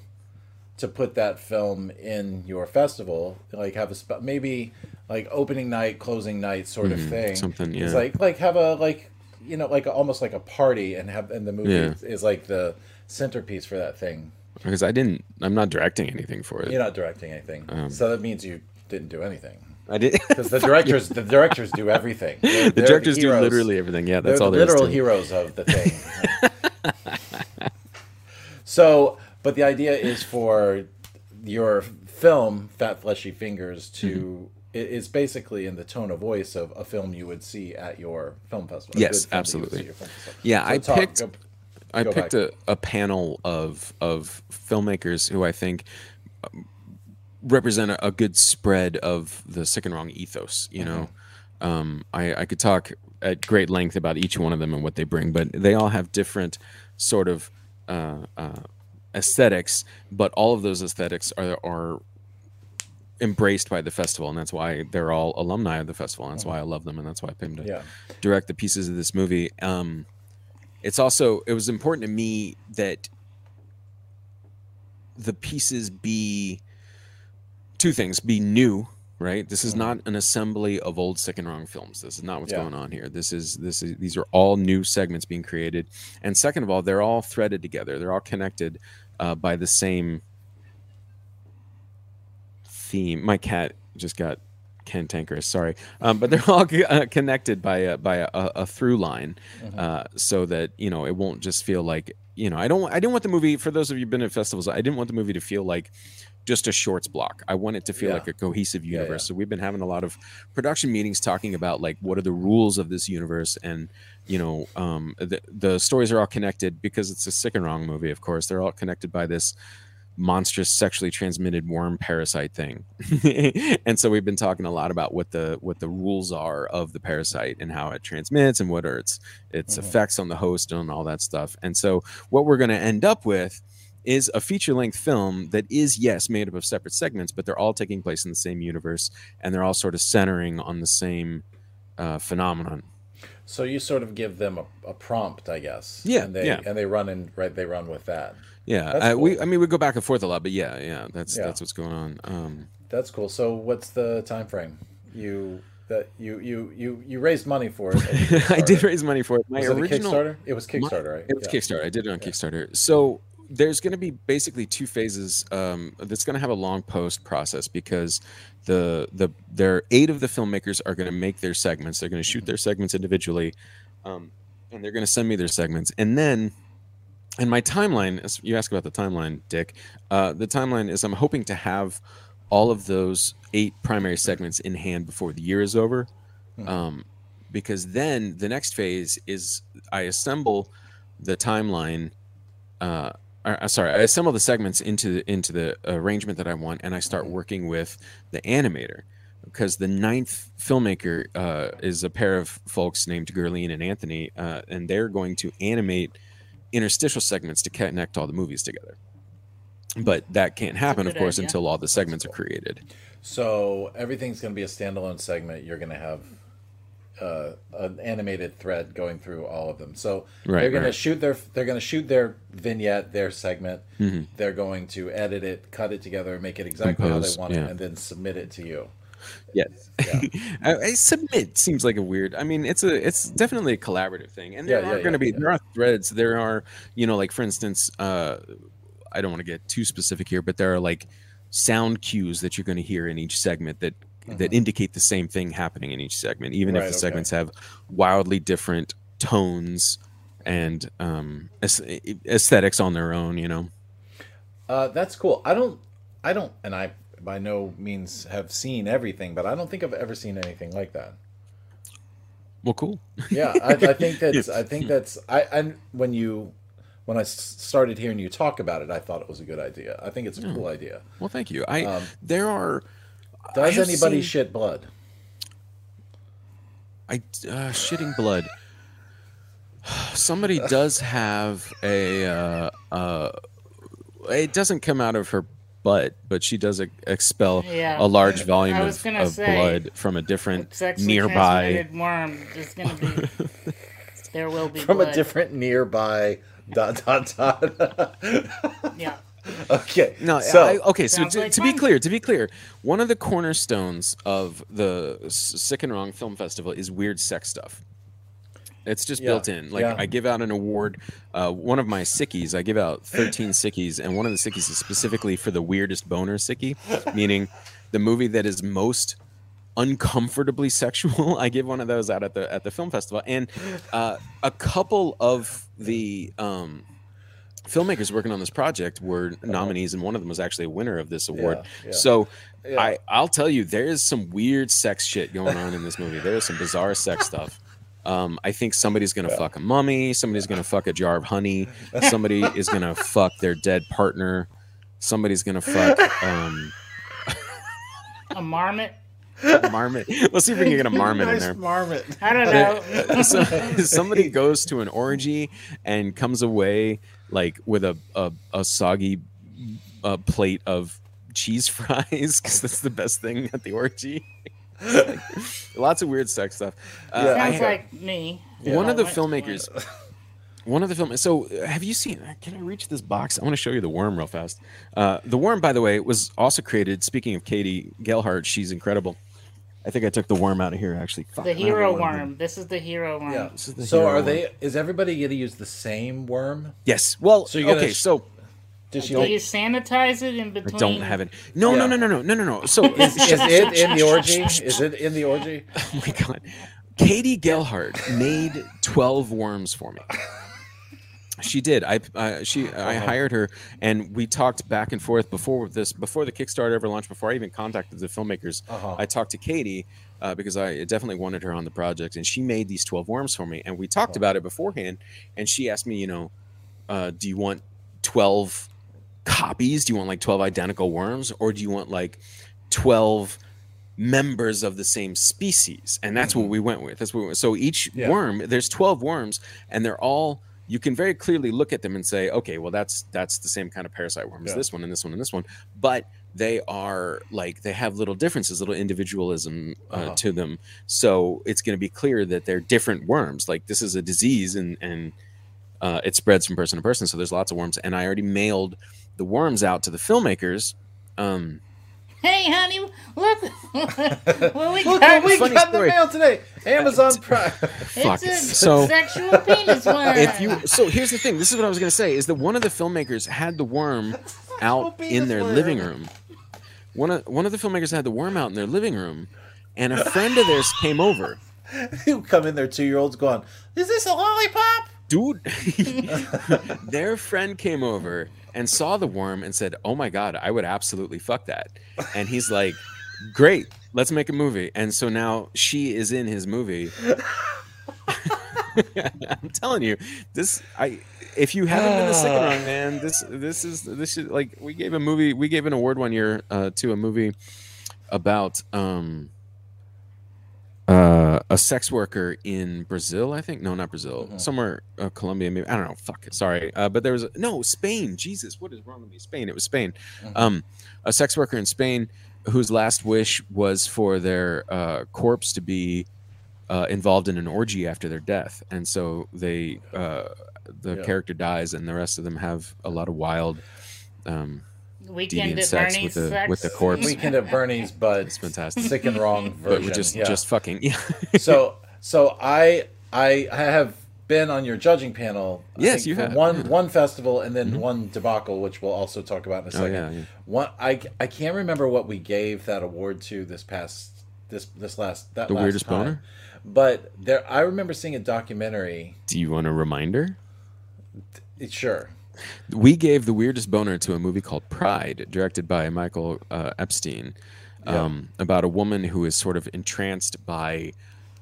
to put that film in your festival. Like have a spe- maybe like opening night, closing night sort of thing. Mm-hmm. something, It's yeah. like like have a like you know like a, almost like a party and have and the movie Yeah. is like the centerpiece for that thing. Because I didn't. I'm not directing anything for it. You're not directing anything, Um, so that means you didn't do anything. I did. Because the directors, the directors do everything. They're- the they're directors do literally everything. Yeah, that's the all is literal heroes of the thing. so, but the idea is for your film, Fat Fleshy Fingers, to Mm-hmm. it is basically in the tone of voice of a film you would see at your film festival. Yes, film that you would absolutely. see at your film festival. Yeah, So I talk- picked. go- I go picked a, a panel of of filmmakers who I think um, represent a, a good spread of the sick and wrong ethos. You know, um, I, I could talk at great length about each one of them and what they bring, but they all have different sort of uh, uh, aesthetics. But all of those aesthetics are are embraced by the festival, and that's why they're all alumni of the festival. And that's why I love them, and that's why I picked them to Yeah. direct the pieces of this movie. Um, it's also it was important to me that the pieces be two things be new right? This is not an assembly of old sick and wrong films. This is not what's Yeah. going on here. This is this is these are all new segments being created. And second of all they're all threaded together. They're all connected uh, by the same theme. My cat just got cantankerous sorry. Um, but they're all uh, connected by a, by a, a through line uh, so that you know it won't just feel like you know i don't i didn't want the movie for those of you who've been at festivals i didn't want the movie to feel like just a shorts block. I want it to feel Yeah. like a cohesive universe. yeah. so we've been having a lot of production meetings talking about like what are the rules of this universe and you know um, the, the stories are all connected because it's a sick and wrong movie of course. They're all connected by this monstrous sexually transmitted worm parasite thing. And so we've been talking a lot about what the what the rules are of the parasite and how it transmits and what are its its effects on the host and all that stuff. And so what we're going to end up with is a feature length film that is yes made up of separate segments but they're all taking place in the same universe and they're all sort of centering on the same uh, phenomenon So you sort of give them a, a prompt, I guess. Yeah, And they yeah. and they run in right. They run with that. yeah uh, we i mean we go back and forth a lot but yeah yeah that's Yeah. that's what's going on um That's cool. So what's the time frame? You that you you you you raised money for it. I did raise money for it. My Was it original Kickstarter? It was my- Kickstarter, right? It was Yeah. Kickstarter. I did it on Kickstarter. So there's going to be basically two phases. Um, that's going to have a long post process because the the there eight of the filmmakers are going to make their segments. They're going to shoot their segments individually, um, and they're going to send me their segments, and then. And my timeline, as you ask about the timeline, Dick. Uh, the timeline is I'm hoping to have all of those eight primary segments in hand before the year is over um, because then the next phase is I assemble the timeline. Uh, or, uh, sorry, I assemble the segments into the, into the arrangement that I want, and I start working with the animator because the ninth filmmaker uh, is a pair of folks named Gerline and Anthony, uh, and they're going to animate interstitial segments to connect all the movies together. But that can't happen, of course, idea. until all the segments are created. So everything's going to be a standalone segment. You're going to have uh, an animated thread going through all of them. So Right, they're going to shoot their they're going to shoot their vignette, their segment. Mm-hmm. They're going to edit it, cut it together, make it exactly Compose, how they want yeah. it, and then submit it to you. Yes. I, I submit seems like a weird. I mean, it's a it's definitely a collaborative thing, and there Yeah, are yeah, going to yeah, be yeah. there are threads. There are you know like for instance, uh, I don't want to get too specific here, but there are like sound cues that you're going to hear in each segment that that indicate the same thing happening in each segment, even if Mm-hmm. The okay. segments have wildly different tones and um, aesthetics on their own. You know. Uh, that's cool. I don't, I don't, and I by no means have seen everything, but I don't think I've ever seen anything like that. Well, cool. Yeah, I, I think that's, I think that's, I, and when you, when I started hearing you talk about it, I thought it was a good idea. I think it's a cool idea. Well, thank you. I Um, there are. I Does anybody seen- shit blood? I uh, shitting blood. Somebody does have a. Uh, uh, it doesn't come out of her butt, but she does expel Yeah. a large volume of, of say, blood from a different nearby. worm is going to be. there will be From a different nearby dot dot dot. Yeah. okay. No, so I, okay. So to, like to be clear, to be clear, one of the cornerstones of the Sick and Wrong Film Festival is weird sex stuff. It's just Yeah, built in. Like yeah. I give out an award. Uh, one of my sickies, I give out 13 sickies, and one of the sickies is specifically for the weirdest boner sickie, meaning the movie that is most uncomfortably sexual. I give one of those out at the at the film festival, and uh, a couple of the um, filmmakers working on this project were nominees, and one of them was actually a winner of this award. Yeah, yeah. So Yeah. I I'll tell you, there is some weird sex shit going on in this movie. There is some bizarre sex stuff. Um, I think somebody's gonna fuck a mummy. Somebody's gonna fuck a jar of honey. Somebody is gonna fuck their dead partner. Somebody's gonna fuck um, A marmot? A marmot. Let's see if we can get a marmot in there. marmot. I don't know. Uh, so, somebody goes to an orgy and comes away like with a a, a soggy uh, plate of cheese fries because that's the best thing at the orgy. Like, lots of weird sex stuff. Uh, I Sounds had- like me. one I of the filmmakers one of the film. So, uh, have you seen? Can I reach this box? I want to show you the worm real fast. Uh, the worm, by the way, was also created. Speaking of Katie Gelhart, she's incredible. I think I took the worm out of here. Actually, Fuck, The hero know what worm. This is the hero worm. Yeah. This is the So hero are worm. they? Is everybody going to use the same worm? Yes. Well, So you're gonna okay. sh- So Does she? Do you sanitize it in between? I between? don't have it. No, no, Yeah. no, no, no, no, no, no. So Is, is it in the orgy? Is it in the orgy? Oh my god. Katie Gelhart made 12 worms for me. She did. I uh, she I hired her and we talked back and forth before this before the Kickstarter ever launched before I even contacted the filmmakers. Uh-huh. I talked to Katie uh, because I definitely wanted her on the project and she made these 12 worms for me and we talked about it beforehand and she asked me, you know, uh, do you want 12 copies? Do you want like 12 identical worms or do you want like 12 members of the same species? And that's what we went with. That's what we. So each Yeah. worm, there's 12 worms and they're all you can very clearly look at them and say, okay, well that's that's the same kind of parasite worm as Yeah. this one and this one and this one, but they are like they have little differences, little individualism uh, Uh-huh. to them. So it's going to be clear that they're different worms. Like this is a disease and and uh, it spreads from person to person. So there's lots of worms, and I already mailed the worms out to the filmmakers. Um, Hey, honey, look what we Look got. what we Funny got in the mail today. Amazon Prime. fuck. It's a So sexual penis worm. if you so here's the thing. This is what I was going to say is that one of the filmmakers had the worm out in their worm. living room. One of one of the filmmakers had the worm out in their living room, and a friend of theirs came over. You come in there, two year olds going, Is this a lollipop? dude their friend came over and saw the worm and said oh my god i would absolutely fuck that. And he's like great let's make a movie. And so now she is in his movie. I'm telling you this i if you haven't been to Sick and Wrong, man this this is this is like we gave a movie we gave an award one year uh, to a movie about um uh, a sex worker in Brazil, I think. No, not Brazil. Somewhere, uh, Colombia, maybe. I don't know. Fuck. it, Sorry. Uh, but there was no Spain. Jesus, what is wrong with me? Spain. It was Spain. Um, a sex worker in Spain whose last wish was for their uh, corpse to be uh, involved in an orgy after their death, and so they uh, the Yeah. character dies, and the rest of them have a lot of wild. Um, Weekend deviant at sex Bernie's with the- sex. with the corpse. Weekend at Bernie's, but it's fantastic. sick and wrong but version. we just yeah. just fucking yeah. so so I I I have been on your judging panel. I Yes, think, you have, one yeah. Mm-hmm. one festival and then one debacle, which we'll also talk about in a Oh, second. yeah, yeah. One I I can't remember what we gave that award to this past this this last that The last weirdest time. boner? But there, I remember seeing a documentary. Do you want a reminder? It, sure. We gave the weirdest boner to a movie called Pride, directed by Michael uh, Epstein, um, about a woman who is sort of entranced by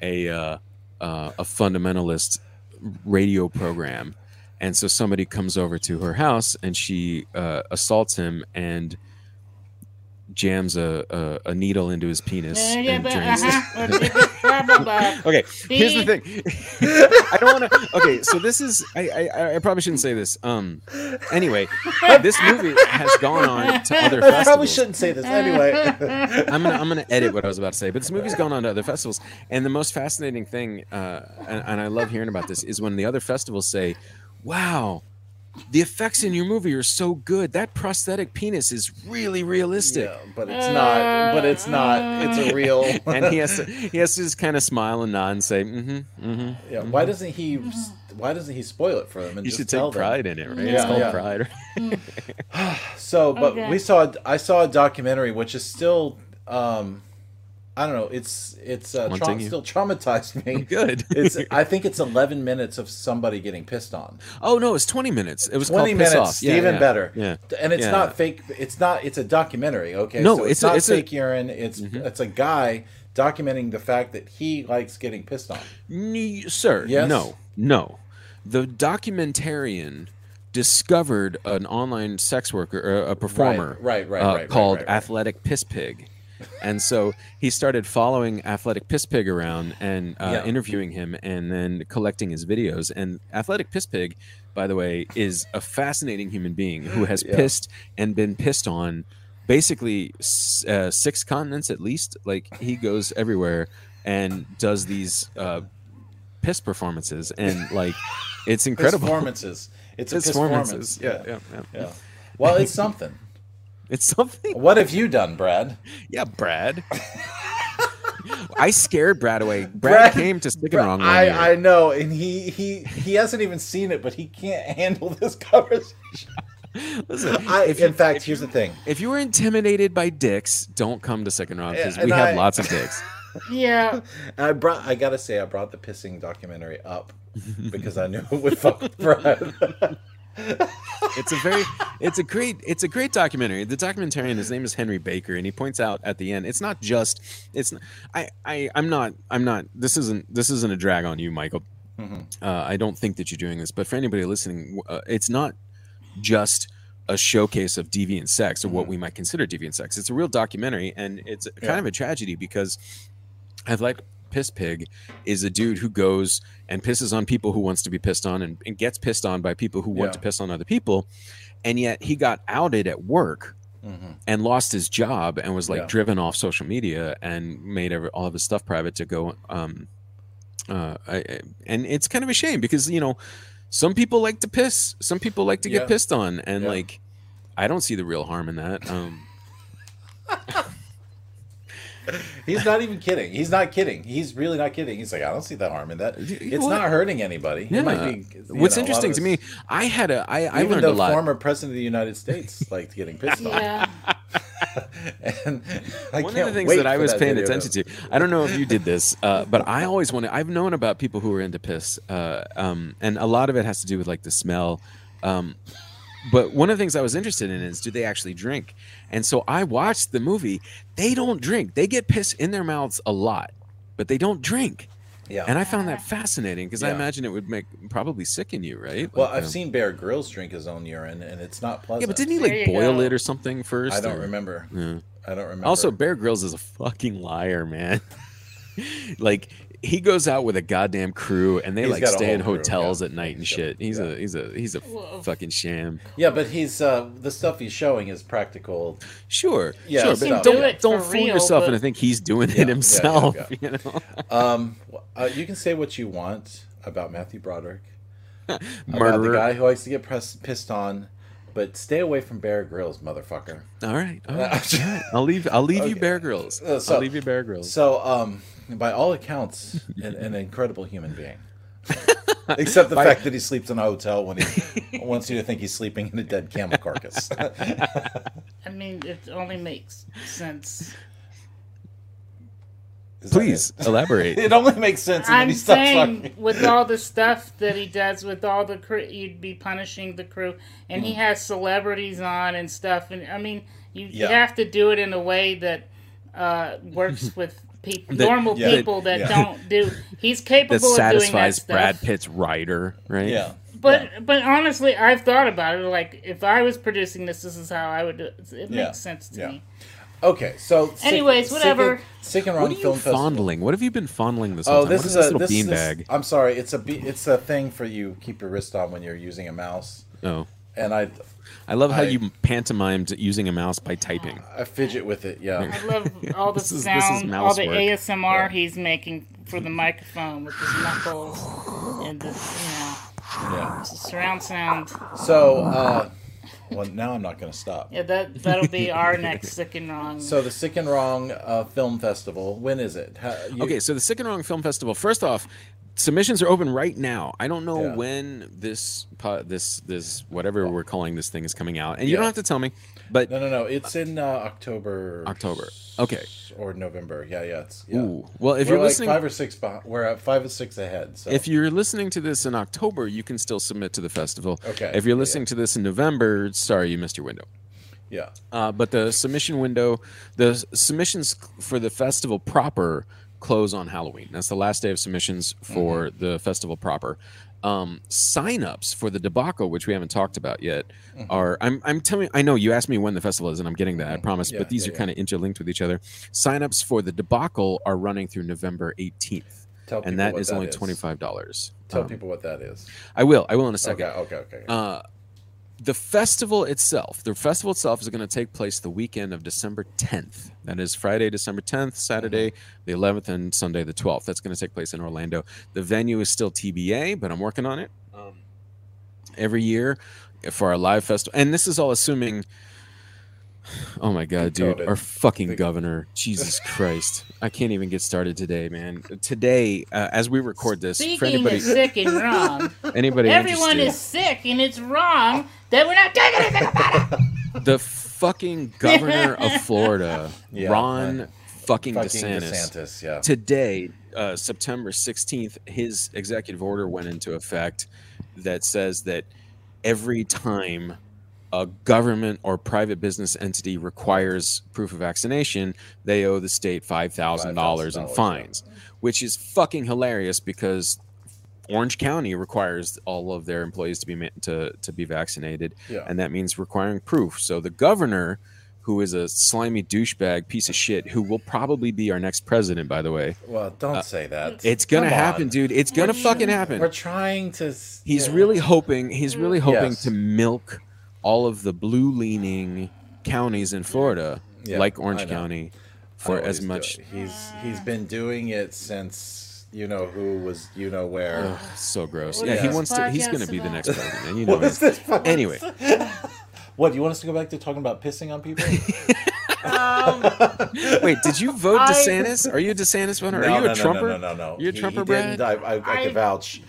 a uh, uh, a fundamentalist radio program, and so somebody comes over to her house and she uh, assaults him and jams a, a, a needle into his penis and drains it. Uh-huh. Okay, here's the thing. I don't want to. Okay, so this is. I, I I probably shouldn't say this. Um. Anyway, this movie has gone on to other I festivals. probably shouldn't say this anyway. I'm gonna I'm gonna edit what I was about to say, but this movie's gone on to other festivals, and the most fascinating thing, uh, and, and I love hearing about this, is when the other festivals say, "Wow, the effects in your movie are so good. That prosthetic penis is really realistic." yeah, but it's not. But it's not. It's a real. And he has to he has to just kind of smile and nod and say, "Mm-hmm, mm-hmm." yeah. Why doesn't he? Why doesn't he spoil it for them? And You just should tell take them? pride in it, right? Yeah, it's called yeah. pride. So, but Okay. we saw I saw a documentary which is still um I don't know, it's it's uh, tra- still traumatized me. Good. it's I think it's 11 minutes of somebody getting pissed on. Oh no, it's twenty minutes. It was 20 called Piss minutes, Off. Yeah, even yeah. better. Yeah, And it's Yeah. not fake it's not it's a documentary, okay? No, so it's it's, not a- Mm-hmm. fake urine. It's it's a guy documenting the fact that he likes getting pissed on. Ne- sir. Yes? No, no. The documentarian discovered an online sex worker, uh, a performer, right, right, uh, right, right, called right, right. Athletic Piss Pig. And so he started following Athletic Piss Pig around and uh, Yeah. interviewing him and then collecting his videos. And Athletic Piss Pig, by the way, is a fascinating human being who has Yeah. pissed and been pissed on basically uh, six continents at least. Like he goes everywhere and does these uh, piss performances and like It's incredible. Performances. It's a His performance. performances. Yeah, yeah, yeah. yeah. Well, it's something. It's something. What have you done, Brad? Yeah, Brad. I scared Brad away. Brad, came to Sick and Wrong. one year. I, I know, and he he he hasn't even seen it, but he can't handle this conversation. Listen, I, if you- in fact, here's the thing. if you were intimidated by dicks, don't come to Sick and Wrong because we and have I- lots of dicks. Yeah, I brought. I gotta say, I brought the pissing documentary up because I knew it would fuck with Brad. It's a very it's a great it's a great documentary. The documentarian his name is henry baker and he points out at the end it's not just it's i i i'm not i'm not this isn't this isn't a drag on you michael. Uh, i don't think that you're doing this but for anybody listening uh, it's not just a showcase of deviant sex or what we might consider deviant sex. It's a real documentary and it's kind Yeah. of a tragedy because I've like Piss Pig is a dude who goes and pisses on people who wants to be pissed on and, and gets pissed on by people who want Yeah. to piss on other people. And yet he got outed at work and lost his job and was like Yeah. driven off social media and made every, all of his stuff private to go. Um, uh, I, I- and it's kind of a shame because, you know, some people like to piss, some people like to Yeah. get pissed on. And like, I don't see the real harm in that. Um, He's not even kidding. He's not kidding. He's really not kidding. He's like, I don't see the harm in that. It's what? not hurting anybody. yeah. It might be, What's know, interesting to us- me, I had a, I, I learned a lot. former president of the United States liked getting pissed on. yeah. And I One of can't the things that I was that paying video attention to, I don't know if you did this, uh, but I always wanted. I've known about people who are into piss, uh, um, and a lot of it has to do with like the smell. Um, but one of the things I was interested in is do they actually drink? And so I watched the movie. They don't drink. They get piss in their mouths a lot, but they don't drink. Yeah. And I found that fascinating because I imagine it would make probably sicken you, right? well, Like, I've um, seen Bear Grylls drink his own urine, and it's not pleasant. Yeah, but didn't he like boil go. it or something first? I don't or- remember. Yeah. I don't remember. Also, Bear Grylls is a fucking liar, man. like he goes out with a goddamn crew, and they He's like stay in whole crew, hotels yeah. at night and shit. He's yeah. a he's a he's a fucking sham. yeah, but he's uh, the stuff he's showing is practical. Sure, Yeah, sure, but don't do it don't fool real, yourself but- into think he's doing yeah, it himself. yeah. You know, Um, uh, you can say what you want about Matthew Broderick, about the guy who likes to get press, pissed on, but stay away from Bear Grylls, motherfucker. All right, all right. all right. I'll leave. I'll leave you Bear Grylls. Uh, so- I'll leave you Bear Grylls. So, um, by all accounts, an, an incredible human being. Except the fact that he sleeps in a hotel when he wants you to think he's sleeping in a dead camel carcass. I mean, it only makes sense. Is Please elaborate. It only makes sense when I'm he saying talking. with all the stuff that he does with all the crew, you'd be punishing the crew, and Mm. he has celebrities on and stuff. And I mean, you, you have to do it in a way that uh, works with people, That- normal yeah. people that Yeah. don't do. He's that capable of doing that satisfies stuff. Brad Pitt's writer, right? Yeah. But but honestly, I've thought about it. Like if I was producing this, this is how I would do it. It Yeah. makes sense to Yeah. me. Okay, so sick- Anyways, sick whatever. and- Sick and What are you Film Festival. fondling? What have you been fondling this whole Oh, time? this What is this a little this, this- beanbag. I'm sorry, it's a be- it's a thing for you keep your wrist on when you're using a mouse, Oh, and I I love how I- you pantomimed using a mouse by typing. I fidget with it. Yeah. I love all the This is- this is sound, all the work. ASMR he's making for the microphone with his knuckles and the you know yeah. the surround sound. So, uh, well, now I'm not going to stop. Yeah, that that'll be our next sick and wrong. So the Sick and Wrong uh, Film Festival. When is it? How, you, Okay, so the Sick and Wrong Film Festival. First off, submissions are open right now. I don't know Yeah. when this this this whatever we're calling this thing is coming out, and you Yeah. don't have to tell me. But No, no, no. It's in uh, October. October. Okay. Or November. Yeah, yeah. It's yeah. ooh, well, if we're you're like listening, five or six. Behind, we're at five or six ahead. So if you're listening to this in October, you can still submit to the festival. Okay, If you're yeah, listening to this in November, sorry, you missed your window. yeah, Uh, but the submission window, the submissions for the festival proper close on Halloween. That's the last day of submissions for Mm-hmm. the festival proper. Um, sign-ups for the debacle, which we haven't talked about yet, Mm-hmm. are I'm I'm telling I know you asked me when the festival is, and I'm getting that, I promise. Yeah, but these yeah, are yeah. kind of interlinked with each other. Sign-ups for the debacle are running through November 18th. Tell people and that is that only is. twenty five dollars. tell people what that is. I will. I will in a Okay, second okay, okay. uh, the festival itself, the festival itself is going to take place the weekend of December 10th. That is Friday, December 10th, Saturday, the 11th, and Sunday, the 12th. That's going to take place in Orlando. The venue is still TBA, but I'm working on it. Um, every year for our live festival. And this is all assuming. Oh my god, dude! COVID. Our fucking governor, Jesus Christ! I can't even get started today, man. Today, uh, as we record this, for anybody, is sick and wrong. anybody Everyone interested, is sick and it's wrong that we're not doing anything about it. the fucking governor of Florida, Yeah, Ron right. fucking, Fucking DeSantis, DeSantis, yeah. today, uh, September 16th, his executive order went into effect that says that every time a government or private business entity requires proof of vaccination, they owe the state $5,000 in $5,000, fines, which is fucking hilarious because Orange County requires all of their employees to be ma- to to be vaccinated, Yeah. and that means requiring proof. So the governor, who is a slimy douchebag piece of shit, who will probably be our next president, by the way, Well, don't say that. Uh, it's gonna Come happen, on. dude. It's gonna fucking happen. We're trying to. He's yeah. really hoping. He's really hoping Yes. to milk all of the blue-leaning counties in Florida, Yeah, like Orange. County, for as much. He's he's been doing it since you know who was you know where. Ugh, so gross. What Yeah, he wants to. He's gonna be the next president. You know. What is this? fucking- Anyway, What do you want us to go back to talking about pissing on people? wait. Did you vote I- DeSantis? Are you a DeSantis voter? No, Are you no, a no, Trumper? No, no, no, no. You're a He- Trumper, he Brad? I, I, I, I- can vouch,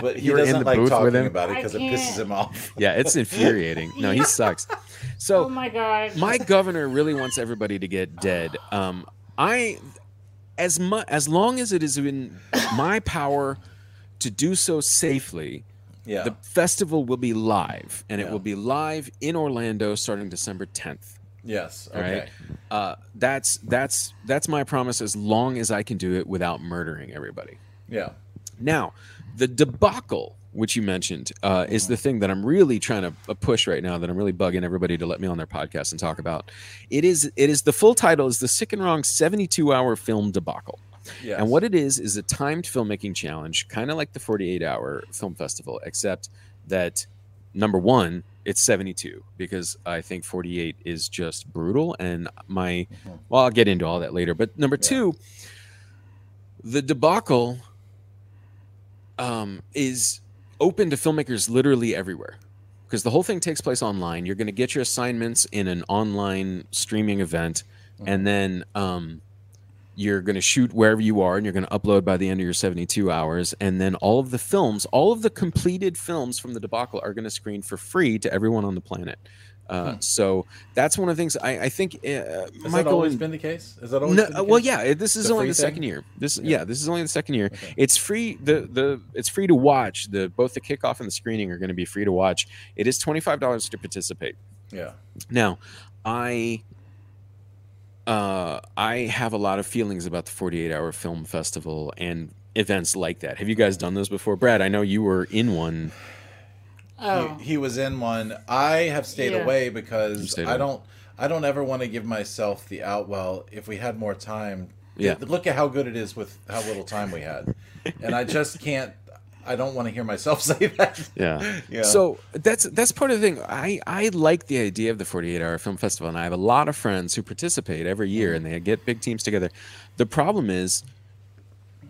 but he You were doesn't the like booth with talking him? about it because it pisses him off. Yeah, it's infuriating. No, he sucks. So Oh my god. my governor really wants everybody to get dead. Um, I, as much as long as it is in my power to do so safely, Yeah, the festival will be live, and it will be live in Orlando starting December 10th. yes, okay. right, uh, that's that's that's my promise. As long as I can do it without murdering everybody. Yeah, Now, the debacle, which you mentioned, uh, is the thing that I'm really trying to uh, push right now. That I'm really bugging everybody to let me on their podcast and talk about. It is. It is the full title is the Sick and Wrong 72 hour film debacle. yes. And what it is is a timed filmmaking challenge, kind of like the 48 hour film festival, except that number one, it's 72 because I think 48 is just brutal. And my, well, I'll get into all that later. But number two, the debacle um, is open to filmmakers literally everywhere because the whole thing takes place online. You're going to get your assignments in an online streaming event, and then um, you're going to shoot wherever you are, and you're going to upload by the end of your 72 hours. And then all of the films, all of the completed films from the debacle, are going to screen for free to everyone on the planet. Uh, So that's one of the things I, I think. Uh, Has that Michael always and- been the case? Is that always no, uh, well, yeah. This is The only the second year. This, Yeah. yeah. this is only the second year. Okay. It's free. the the It's free to watch. The both the kickoff and the screening are going to be free to watch. It is twenty five dollars to participate. Yeah, Now, I uh, I have a lot of feelings about the forty eight hour film festival and events like that. Have you guys done those before, Brad? I know you were in one. Oh. he, he was in one. I have stayed Yeah. away because stayed I away. don't. I don't ever want to give myself the out. Well, if we had more time, Yeah. Look at how good it is with how little time we had, and I just can't. I don't want to hear myself say that. Yeah. Yeah. So that's that's part of the thing. I I like the idea of the 48 hour film festival, and I have a lot of friends who participate every year, mm-hmm. and they get big teams together. The problem is,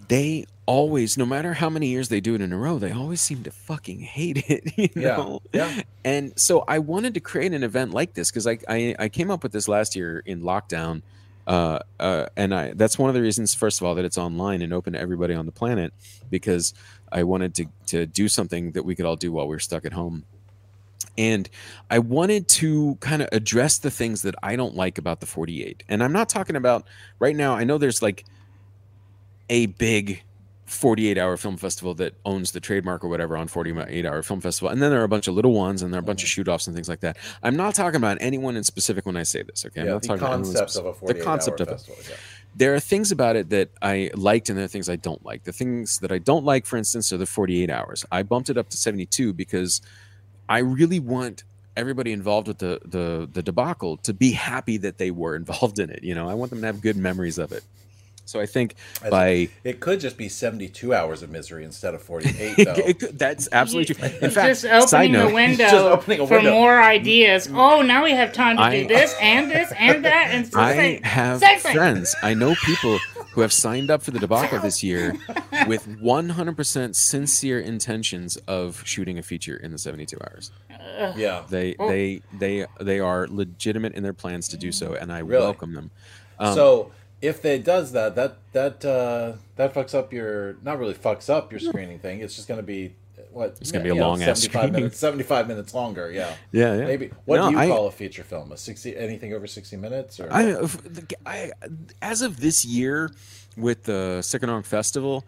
they always, no matter how many years they do it in a row, they always seem to fucking hate it. You know? yeah. And so I wanted to create an event like this because I, I I came up with this last year in lockdown. Uh, uh, and I that's one of the reasons, first of all, that it's online and open to everybody on the planet because I wanted to to do something that we could all do while we are stuck at home. And I wanted to kind of address the things that I don't like about the 48. And I'm not talking about right now, I know there's like a big 48 hour film festival that owns the trademark or whatever on 48 hour film festival. And then there are a bunch of little ones and there are a bunch of mm-hmm. shoot offs and things like that. I'm not talking about anyone in specific when I say this, okay? I'm not talking about concept of a specific. 48 The concept hour of it festival. Yeah. there are things about it that I liked and there are things I don't like. The things that I don't like, for instance, are the 48 hours. I bumped it up to 72 because I really want everybody involved with the the the debacle to be happy that they were involved in it. You know, I want them to have good memories of it. So I think I by It could just be 72 hours of misery instead of 48, though. it could- that's absolutely true. In fact, just opening side note, the window Just opening a for window. more ideas. Oh, now we have time to I- do this and this and that and so I same- have same thing. friends. I know people who have signed up for the debacle this year with 100% sincere intentions of shooting a feature in the 72 hours. Yeah. They Oh. they they they are legitimate in their plans to do so, and I Really? welcome them. Um, so if they does that, that that uh, that fucks up your not really fucks up your screening thing. It's just going to be what It's gonna be you a know, long-ass 75 screening. minutes, seventy five minutes longer. Yeah, Yeah, yeah. Maybe what No, do you I- call a feature film? A sixty anything over sixty minutes or I, I as of this year with the Sick and Wrong Festival,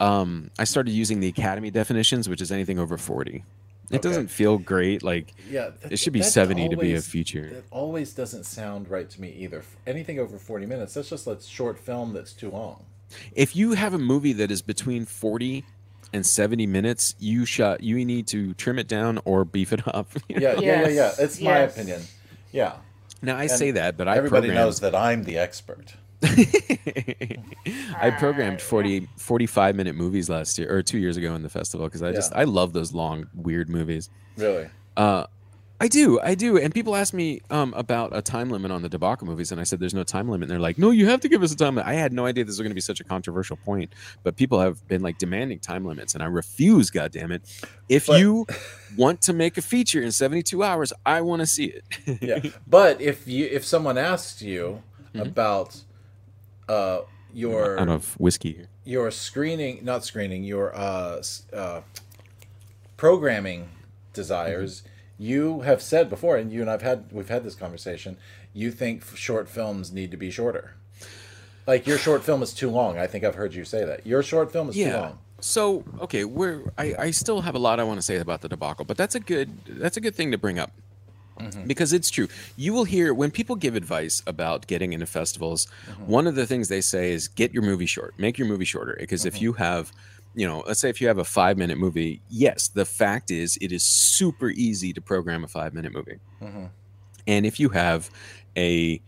um, I started using the Academy definitions, which is anything over 40. It Okay. doesn't feel great. Like yeah, that- it should be that 70 to be a feature. It always doesn't sound right to me either. Anything over forty minutes, that's just a short film that's too long. If you have a movie that is between 40 and 70 minutes, you shot you need to trim it down or beef it up. you know? Yeah, yeah, yeah, yeah. Yes, It's my opinion. Yeah. Now I And say that, but I everybody programmed- knows that I'm the expert. I programmed 40, 45 minute movies last year or two years ago in the festival because I just I love those long weird movies. Really. Uh, I do, I do. And people ask me um, about a time limit on the debacle movies, and I said there's no time limit. And they're like, no, you have to give us a time limit. I had no idea this was going to be such a controversial point, but people have been like demanding time limits, and I refuse. God damn it! If But- you want to make a feature in 72 hours, I want to see it. yeah but if you if someone asks you Mm-hmm. about uh your Out of whiskey here. your screening not screening your uh, uh programming desires you have said before and you and I've had we've had this conversation you think short films need to be shorter. Like your short film is too long. I think I've heard you say that. Your short film is too long. So okay, we're I, I still have a lot I want to say about the debacle, but that's a good that's a good thing to bring up. Mm-hmm. Because it's true. You will hear when people give advice about getting into festivals, mm-hmm. one of the things they say is get your movie short. Make your movie shorter. Because if mm-hmm. you have you know, let's say if you have a five minute movie, yes, the fact is it is super easy to program a five minute movie. And if you have a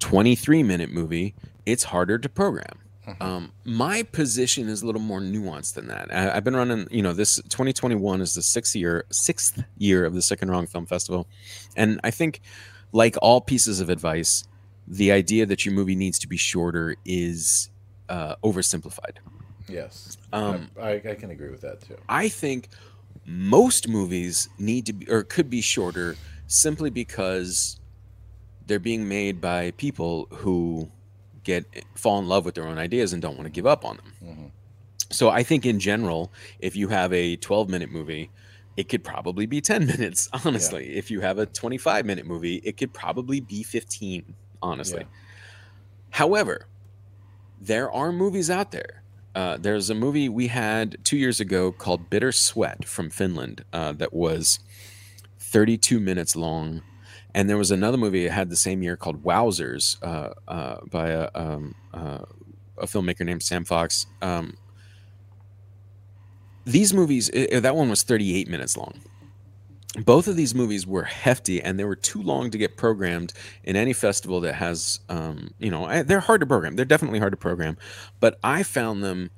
23 minute movie, it's harder to program. Um, my position is a little more nuanced than that. I, I've been running, you know, this 2021 is the sixth year, sixth year of the Sick and Wrong Film Festival, and I think, like all pieces of advice, the idea that your movie needs to be shorter is uh, oversimplified. yes Um, I, I, I can agree with that too I think most movies need to be or could be shorter simply because they're being made by people who get fall in love with their own ideas and don't want to give up on them. So I think in general, if you have a 12 minute movie, it could probably be 10 minutes, honestly. If you have a 25 minute movie, it could probably be 15, honestly. Yeah. However, there are movies out there. Uh, there's a movie we had two years ago called Bitter Sweat from Finland uh, that was 32 minutes long. And there was another movie I had the same year called Wowzers uh, uh, by a, um, uh, a filmmaker named Sam Fox. Um, these movies, i- i- that one was 38 minutes long. Both of these movies were hefty and they were too long to get programmed in any festival that has, um, you know, I- they're hard to program. They're definitely hard to program. But I found them,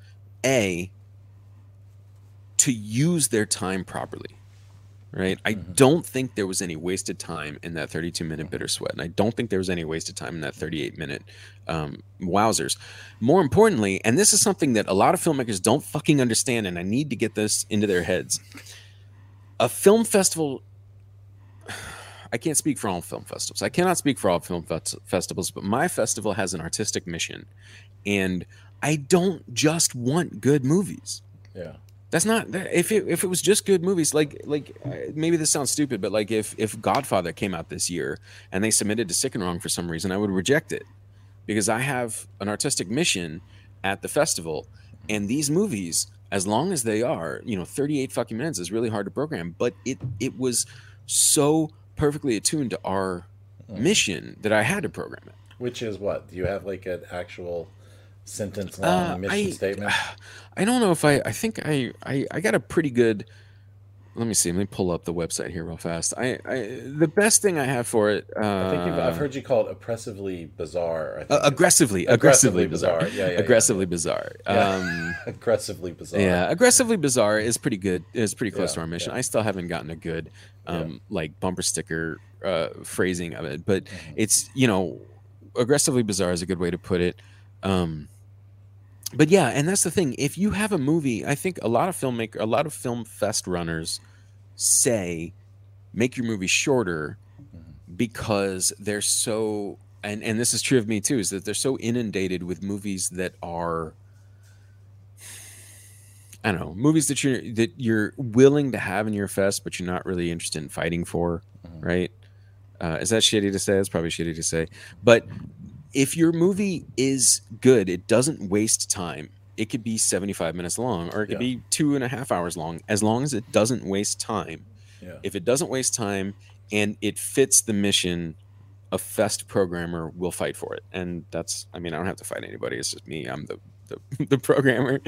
A, to use their time properly right? I don't think there was any wasted time in that 32 minute bitter sweat, and I don't think there was any wasted time in that 38 minute um, wowzers. More importantly, and this is something that a lot of filmmakers don't fucking understand, and I need to get this into their heads. A film festival. I can't speak for all film festivals. I cannot speak for all film fest- festivals, but my festival has an artistic mission, and I don't just want good movies yeah that's not if it if it was just good movies like like uh, maybe this sounds stupid but like if if godfather came out this year and they submitted to sick and wrong for some reason i would reject it. Because i have an artistic mission at the festival and these movies as long as they are you know 38 fucking minutes is really hard to program but it it was so perfectly attuned to our mission that i had to program it. Which is what? Do you have like an actual sentence long Uh, mission I- statement I don't know if I. I think I. I, I got a pretty good. Let me see. Let me pull up the website here real fast. I. I the best thing I have for it. Uh, I think you've, I've heard you call it oppressively bizarre. I think uh, aggressively, aggressively, Aggressively bizarre. bizarre. Yeah, yeah, yeah. aggressively bizarre. Yeah. Um, aggressively bizarre. yeah, aggressively bizarre is pretty good. Is pretty close to our mission. I still haven't gotten a good, um, like bumper sticker uh, phrasing of it, but Mm-hmm. it's you know, aggressively bizarre is a good way to put it. Um, but yeah, and that's the thing. If you have a movie, I think a lot of filmmaker, a lot of film fest runners say make your movie shorter because they're so and and this is true of me too is that they're so inundated with movies that are I don't know movies that you're that you're willing to have in your fest, but you're not really interested in fighting for, right? Uh, is that shitty to say? It's probably shitty to say, but if your movie is good, it doesn't waste time. It could be 75 minutes long, or it could Yeah. be two and a half hours long, as long as it doesn't waste time. Yeah. If it doesn't waste time and it fits the mission, a fest programmer will fight for it. And that's, I mean, I don't have to fight anybody. It's just me. I'm the the, the programmer.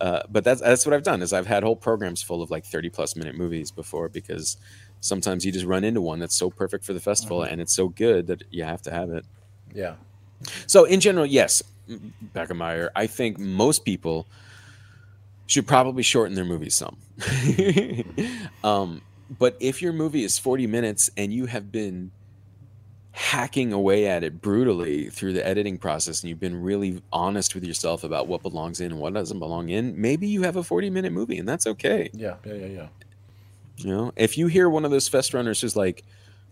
Uh, but that's that's what I've done is I've had whole programs full of like 30 plus minute movies before because sometimes you just run into one that's so perfect for the festival and it's so good that you have to have it. Yeah. So in general, yes, Beckemeyer, I think most people should probably shorten their movies some. um, but if your movie is 40 minutes and you have been hacking away at it brutally through the editing process and you've been really honest with yourself about what belongs in and what doesn't belong in, maybe you have a 40 minute movie and that's okay. Yeah. Yeah. Yeah. Yeah. You know, if you hear one of those fest runners who's like,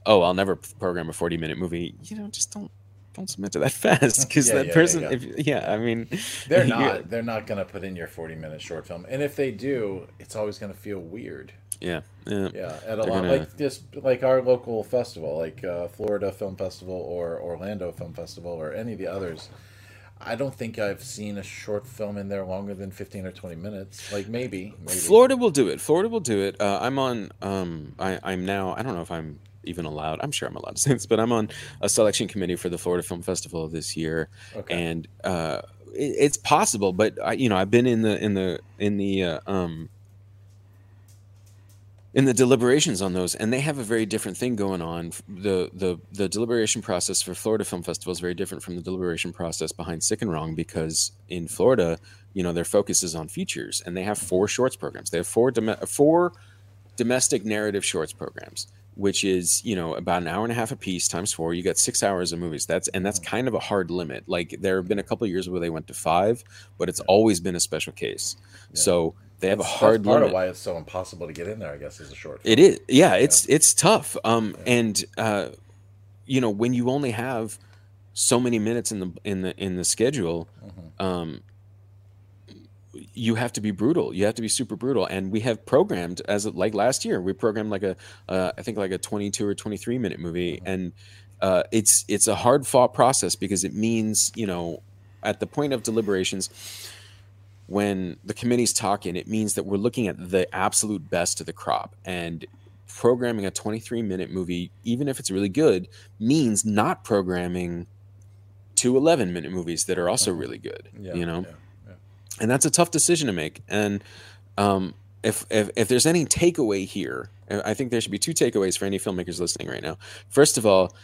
"Oh, I'll never program a forty-minute movie," you know, just don't don't submit to that fast because Yeah, that yeah, person, yeah. If, yeah, I mean, They're not. They're not going to put in your forty-minute short film, and if they do, it's always going to feel weird. Yeah, yeah, Yeah, at a lot gonna- like this, like our local festival, like uh, Florida Film Festival or Orlando Film Festival or any of the others. I don't think I've seen a short film in there longer than fifteen or twenty minutes. Like maybe, maybe. Florida will do it. Florida will do it. Uh, I'm on. Um, I, I'm now. I don't know if I'm even allowed. I'm sure I'm allowed to say this, but I'm on a selection committee for the Florida Film Festival this year, Okay. and uh, it, it's possible. But I, you know, I've been in the in the in the uh, um, in the deliberations on those, and they have a very different thing going on. the the The deliberation process for Florida Film Festival is very different from the deliberation process behind Sick and Wrong because in Florida, you know, their focus is on features, and they have four shorts programs. They have four dom- four domestic narrative shorts programs, which is you know about an hour and a half a piece times four. You got six hours of movies. That's and that's kind of a hard limit. Like there have been a couple years where they went to five, but it's always been a special case. So they have That's- a hard part limit. of why it's so impossible to get in there. I guess is a short. Film. It is, yeah. It's it's tough. Um, and uh, you know when you only have so many minutes in the in the in the schedule, um, you have to be brutal. You have to be super brutal. And we have programmed as like last year, we programmed like a uh, I think like a twenty two or twenty three minute movie, and uh, it's it's a hard fought process because it means you know at the point of deliberations when the committee's talking, it means that we're looking at the absolute best of the crop. And programming a 23 minute movie, even if it's really good, means not programming two 11 minute movies that are also really good. Yeah, you know? yeah. And that's a tough decision to make. And um, if, if, if there's any takeaway here, I think there should be two takeaways for any filmmakers listening right now. First of all,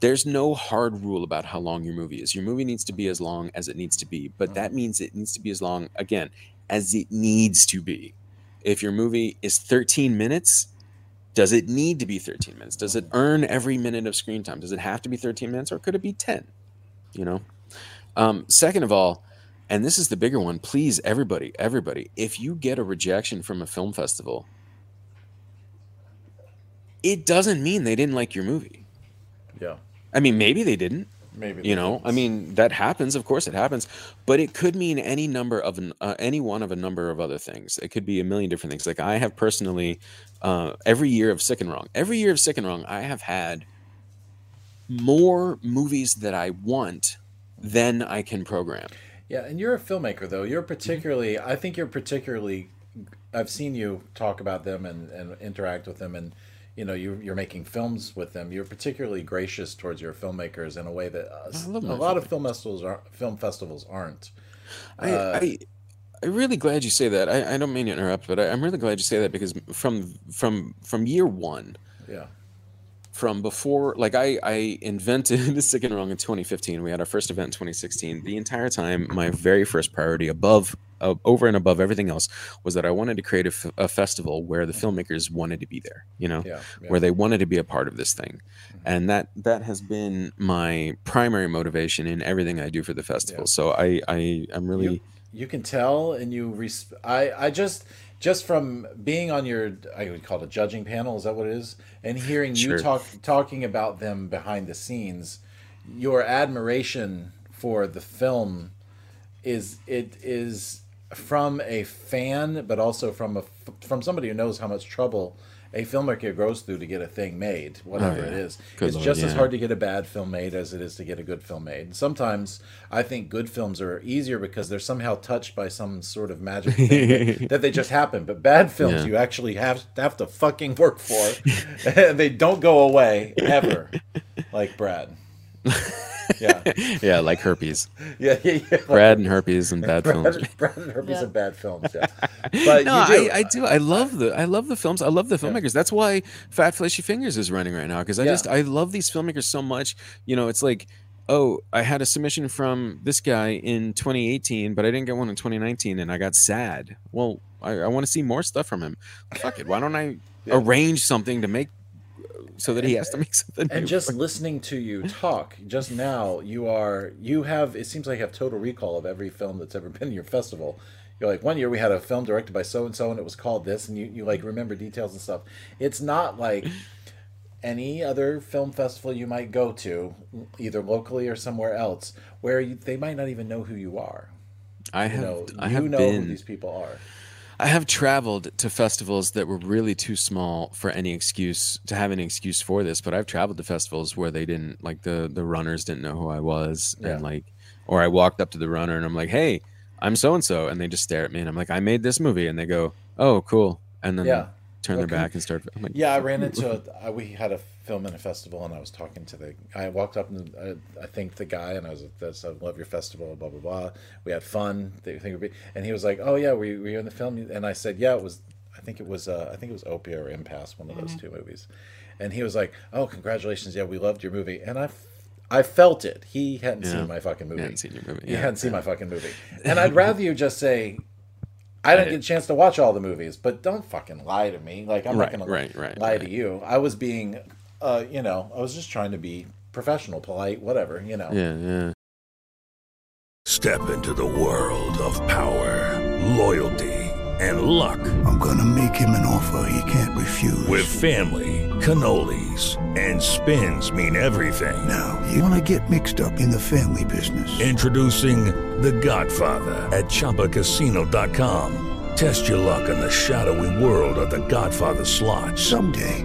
there's no hard rule about how long your movie is. Your movie needs to be as long as it needs to be, but that means it needs to be as long again as it needs to be. If your movie is 13 minutes, does it need to be 13 minutes? Does it earn every minute of screen time? Does it have to be 13 minutes or could it be 10? You know? Um, second of all, and this is the bigger one, please, everybody, everybody, if you get a rejection from a film festival, it doesn't mean they didn't like your movie. Yeah. I mean, maybe they didn't. Maybe. You know, didn't. I mean, that happens. Of course, it happens, but it could mean any number of uh, any one of a number of other things. It could be a million different things. Like I have personally, uh, every year of Sick and Wrong, every year of Sick and Wrong, I have had more movies that I want than I can program. Yeah, and you're a filmmaker though. You're Mm-hmm. particularly. I think you're particularly. I've seen you talk about them and, and interact with them, and you know you you're making films with them. You're particularly gracious towards your filmmakers in a way that uh, a lot of film festivals are film festivals aren't. I, Uh, I I'm really glad you say that. I, I don't mean to interrupt, but I, I'm really glad you say that because from from from year one, Yeah. From before like I, I invented Sick and Wrong in 2015. We had our first event in 2016. The entire time, my very first priority above uh, over and above everything else was that I wanted to create a, f- a festival where the filmmakers wanted to be there, you know, Yeah, yeah. where they wanted to be a part of this thing. And that that has been my primary motivation in everything I do for the festival. Yeah. So I, I I'm really you can tell, and you. Res- I I just just from being on your I would call it a judging panel. Is that what it is? And hearing Sure. you talk talking about them behind the scenes, your admiration for the film is it is from a fan, but also from a from somebody who knows how much trouble a filmmaker goes through to get a thing made, whatever Oh, yeah. is. Good it's Lord, just as hard to get a bad film made as it is to get a good film made. And sometimes I think good films are easier because they're somehow touched by some sort of magic thing that, that they just happen. But bad films Yeah. you actually have have to fucking work for, and they don't go away ever, like Brad. Yeah, yeah, like herpes. yeah, yeah. yeah. Brad and herpes and bad films. Brad, Brad and Herpes Yeah. are bad films. Yeah, but No, you do. I, I do. I love the I love the films. I love the filmmakers. That's why Fat Fleshy Fingers is running right now because I Yeah. just I love these filmmakers so much. You know, it's like, oh, I had a submission from this guy in 2018, but I didn't get one in 2019, and I got sad. Well, I, I want to see more stuff from him. Fuck it. Why don't I arrange something to make so that he has to uh, make something? and new? just listening to you talk just now you are you have it seems like you have total recall of every film that's ever been in your festival you're like one year we had a film directed by so and so and it was called this and you, you like remember details and stuff it's not like any other film festival you might go to either locally or somewhere else where you, they might not even know who you are I you have know I you have know been who these people are I have traveled to festivals that were really too small for any excuse to have any excuse for this, but I've traveled to festivals where they didn't like the the runners didn't know who I was Yeah. and like or I walked up to the runner and I'm like, "Hey, I'm so and so." And they just stare at me and I'm like, "I made this movie." And they go, "Oh, cool." And then Yeah. turn their back and start I'm like, Yeah, I ran into a, uh, we had a film in a festival, and I was talking to the. I walked up and I, I thanked the guy, and I was like, "That's I love your festival." Blah blah blah. We had fun. They think be, and he was like, "Oh yeah, were you, were you in the film?" And I said, "Yeah, it was." I think it was. Uh, I think it was Opia or Impasse, one of those two movies. And he was like, "Oh, congratulations! Yeah, we loved your movie." And I I felt it. He hadn't Yeah. seen my fucking movie. he hadn't seen your movie, He yeah, hadn't seen my fucking movie. And I'd rather you just say, I didn't get a chance to watch all the movies, but don't fucking lie to me. Like I'm Right, not gonna right, right, lie to you. I was being, uh, you know, I was just trying to be professional, polite, whatever, you know. Yeah, yeah. Step into the world of power, loyalty, and luck. I'm gonna make him an offer he can't refuse. With family, cannolis, and spins mean everything. now, you wanna get mixed up in the family business. Introducing The Godfather at ChumbaCasino.com. Test your luck in the shadowy world of The Godfather slot. Someday,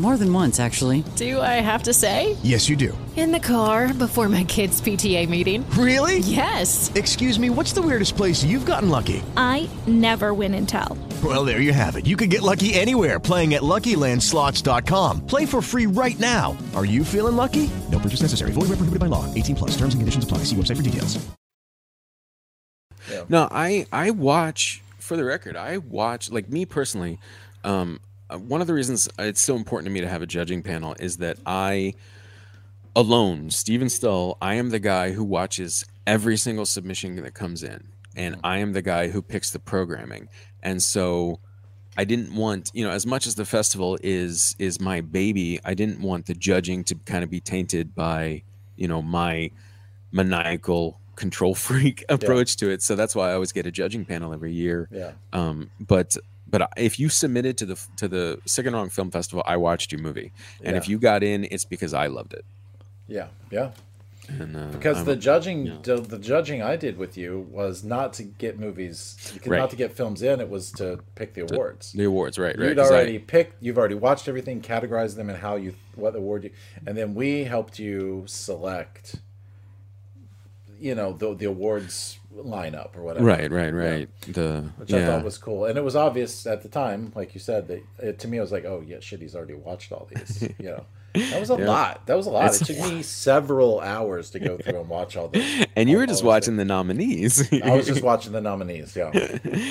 More than once, actually. Do I have to say? Yes, you do. In the car before my kids' PTA meeting. Really? Yes. Excuse me, what's the weirdest place you've gotten lucky? I never win and tell. Well, there you have it. You can get lucky anywhere playing at LuckyLandSlots.com. Play for free right now. Are you feeling lucky? No purchase necessary. Void where prohibited by law. 18 plus. Terms and conditions apply. See website for details. No, I I watch for the record. I watch like me personally. Um, Uh, one of the reasons uh, it's so important to me to have a judging panel is that I alone, Steven Stull, I am the guy who watches every single submission that comes in, and mm. I am the guy who picks the programming. And so, I didn't want you know as much as the festival is is my baby. I didn't want the judging to kind of be tainted by you know my maniacal control freak approach to it. So that's why I always get a judging panel every year. Yeah. Um, but but if you submitted to the to the Sick and Wrong Film Festival, I watched your movie, and if you got in, it's because I loved it. Yeah, yeah. And, uh, Because I'm- the judging, yeah. the, the judging I did with you was not to get movies, Right. not to get films in. It was to pick the awards. the awards, right? Right. You'd 'cause I- already picked. You've already watched everything, categorized them, and how you what award you, and then we helped you select. You know the the awards lineup or whatever. Right, right, right. The Which I thought was cool, and it was obvious at the time, like you said, that it, to me I was like, "Oh yeah, shit, he's already watched all these." You know, that was a Yeah. lot. That was a lot. It's it took me several hours to go through and watch all this. and you were just watching the nominees. I was just watching the nominees. Yeah.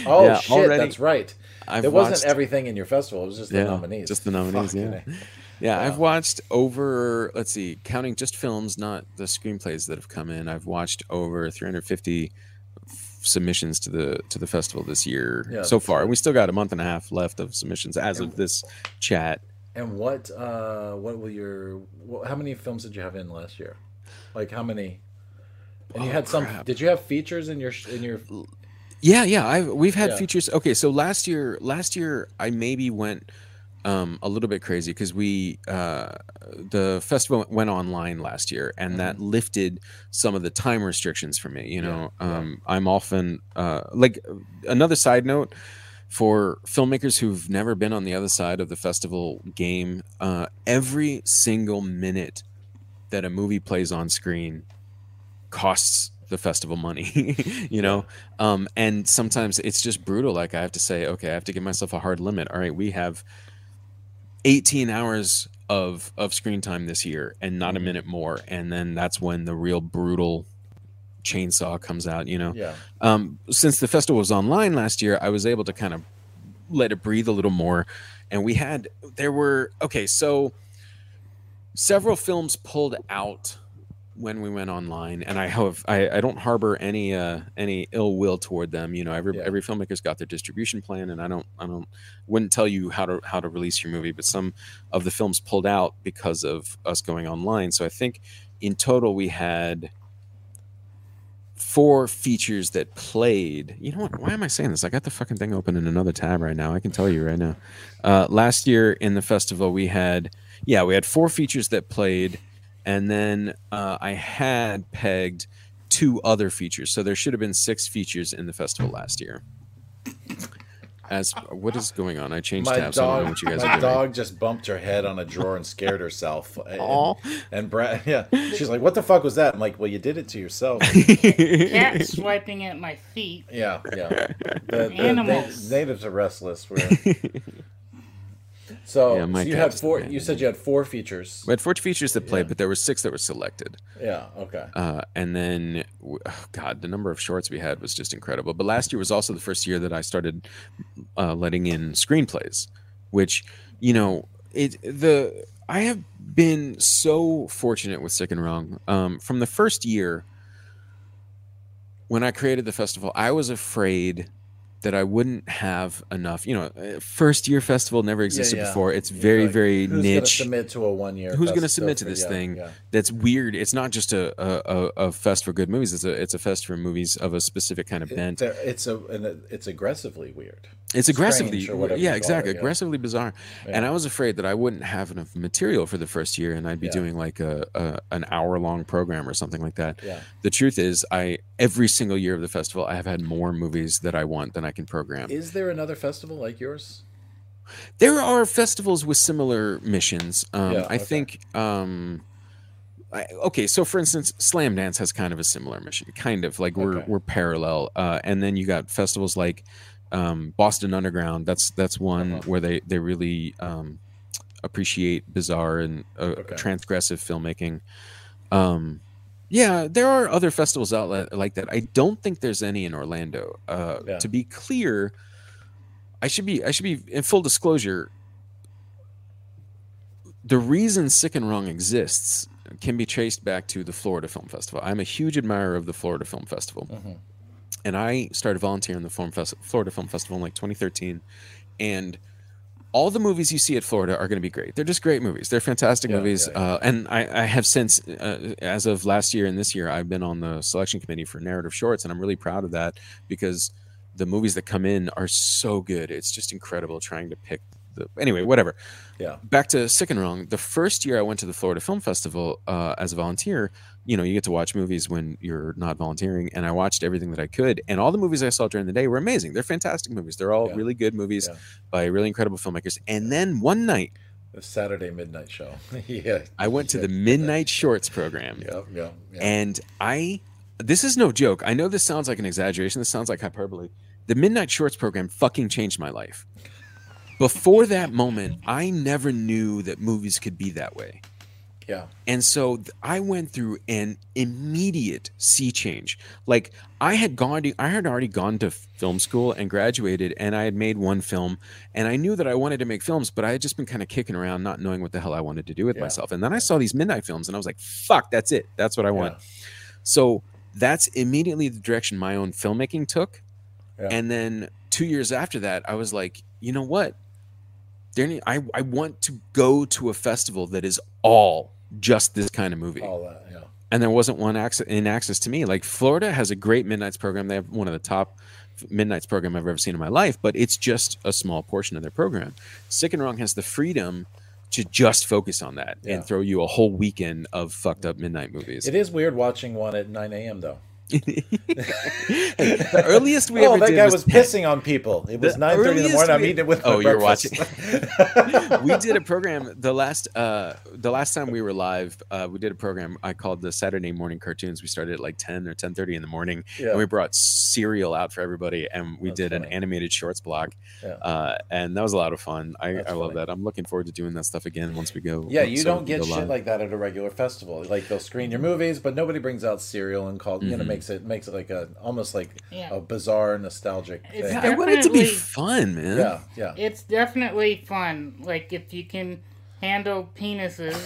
Oh Yeah, shit, already- that's right. I've it wasn't everything in your festival. It was just the Yeah, nominees. Just the nominees, Fucking yeah. Yeah, I've watched over, let's see, counting just films, not the screenplays that have come in. I've watched over 350 f- submissions to the to the festival this year Yeah, so far. And we still got a month and a half left of submissions as of this chat. And what uh what will your wh- how many films did you have in last year? Like how many? And you Oh, had some. Did you have features in your in your? Yeah, yeah. I we've had Yeah. features. Okay, so last year, last year I maybe went um, a little bit crazy because we uh, the festival went online last year, and that lifted some of the time restrictions for me. You know, um, I'm often uh, like another side note for filmmakers who've never been on the other side of the festival game. Uh, every single minute that a movie plays on screen costs the festival money you know um and sometimes it's just brutal like i have to say okay i have to give myself a hard limit all right we have 18 hours of of screen time this year and not a minute more. And then that's when the real brutal chainsaw comes out you know? Yeah. um since the festival was online last year i was able to kind of let it breathe a little more. And we had there were okay so several films pulled out when we went online and i have i, I don't harbor any uh any ill will toward them you know every Yeah. every filmmaker's got their distribution plan and i don't i don't wouldn't tell you how to how to release your movie but some of the films pulled out because of us going online so i think in total we had four features that played. You know what? Why am I saying this? I got the fucking thing open in another tab right now. I can tell you right now. Uh, last year in the festival, we had, yeah, we had four features that played, and then uh, I had pegged two other features. So there should have been six features in the festival last year. As what is going on? I changed My tabs. so I don't know dog, what you guys my are doing. dog just bumped her head on a drawer and scared herself. Aw. and, and Brad, yeah, she's like, "What the fuck was that?" I'm like, "Well, you did it to yourself." Cat swiping at my feet. Yeah, yeah. The, the Animals. na- natives are restless. We're... so, Yeah, so you had four. You said you had four features. We had four features that played, but there were six that were selected. Yeah. Okay. Uh, and then, oh, God, the number of shorts we had was just incredible. But last year was also the first year that I started uh, letting in screenplays, which, you know, it the I have been so fortunate with Sick and Wrong. Um, from the first year, when I created the festival, I was afraid that I wouldn't have enough. You know, uh, first year festival never existed yeah. before. It's very, like, very who's niche submit to a one-year who's going to submit to this yeah, thing yeah. that's weird it's not just a, a, a, fest for good movies it's a it's a fest for movies of a specific kind of bent There- It's a it's aggressively weird. it's aggressively Strange or whatever yeah exactly it, yeah. aggressively bizarre and i was afraid that i wouldn't have enough material for the first year and i'd be Yeah. doing like a, a an hour long program or something like that Yeah. the truth is i every single year of the festival i have had more movies that i want than i can program Is there another festival like yours? There are festivals with similar missions. Um, Yeah, I okay. think. Um, I, okay, so for instance, Slamdance has kind of a similar mission, kind of like we're Okay. we're parallel. Uh, and then you got festivals like um, Boston Underground. That's that's one Uh-huh. where they they really um, appreciate bizarre and uh, Okay. transgressive filmmaking. Um, yeah, there are other festivals out like that. I don't think there's any in Orlando. Uh, Yeah. To be clear, I should be I should be in full disclosure. The reason Sick and Wrong exists can be traced back to the Florida Film Festival. I'm a huge admirer of the Florida Film Festival, Mhm. and I started volunteering the Florida Film Festival in like 2013, and all the movies you see at Florida are going to be great. They're just great movies. They're fantastic Yeah, movies. yeah, Uh, and I, I have since, uh, as of last year and this year, I've been on the selection committee for narrative shorts, and I'm really proud of that because the movies that come in are so good. It's just incredible trying to pick the. Anyway, whatever. Yeah. Back to Sick and Wrong. The first year I went to the Florida Film Festival uh, as a volunteer, you know, you get to watch movies when you're not volunteering, and I watched everything that I could, and all the movies I saw during the day were amazing. They're fantastic movies. They're all Yeah. really good movies Yeah. by really incredible filmmakers. And then one night, The Saturday midnight show. yeah. I went to the Midnight Shorts program, Yep. Yeah. yeah. and I this is no joke. I know this sounds like an exaggeration. This sounds like hyperbole. The Midnight Shorts program fucking changed my life. Before that moment, I never knew that movies could be that way. Yeah. And so th- I went through an immediate sea change. Like I had gone to, I had already gone to film school and graduated and I had made one film and I knew that I wanted to make films, but I had just been kind of kicking around not knowing what the hell I wanted to do with Yeah. myself. And then I saw these midnight films and I was like, fuck, that's it. That's what I want. So that's immediately the direction my own filmmaking took. Yeah. And then 2 years after that, I was like, you know what? There I I want to go to a festival that is all just this kind of movie. All that, yeah. And there wasn't one access in access to me. Like Florida has a great midnights program. They have one of the top midnights program I've ever seen in my life, but it's just a small portion of their program. Sick and Wrong has the freedom to just focus on that Yeah. and throw you a whole weekend of fucked up midnight movies. It is weird watching one at 9 a.m. though. The earliest we oh, ever that guy was was pissing on people. It was 9:30 in the morning. I'm we- eating it with Oh, you're breakfast. watching. we did a program the last uh the last time we were live. Uh, we did a program I called the Saturday morning cartoons. We started at like 10 or 10:30 in the morning, Yeah. and we brought cereal out for everybody, and we That's did an animated shorts block. Yeah. Uh, and that was a lot of fun. I, I love that. I'm looking forward to doing that stuff again once we go. Yeah, you don't get shit live. like that at a regular festival. Like they'll screen your movies, but nobody brings out cereal and call you know Mhm. Makes it makes it like a almost like Yeah. a bizarre nostalgic It's thing. I want it to be fun, man. Yeah, yeah. It's definitely fun. Like if you can handle penises.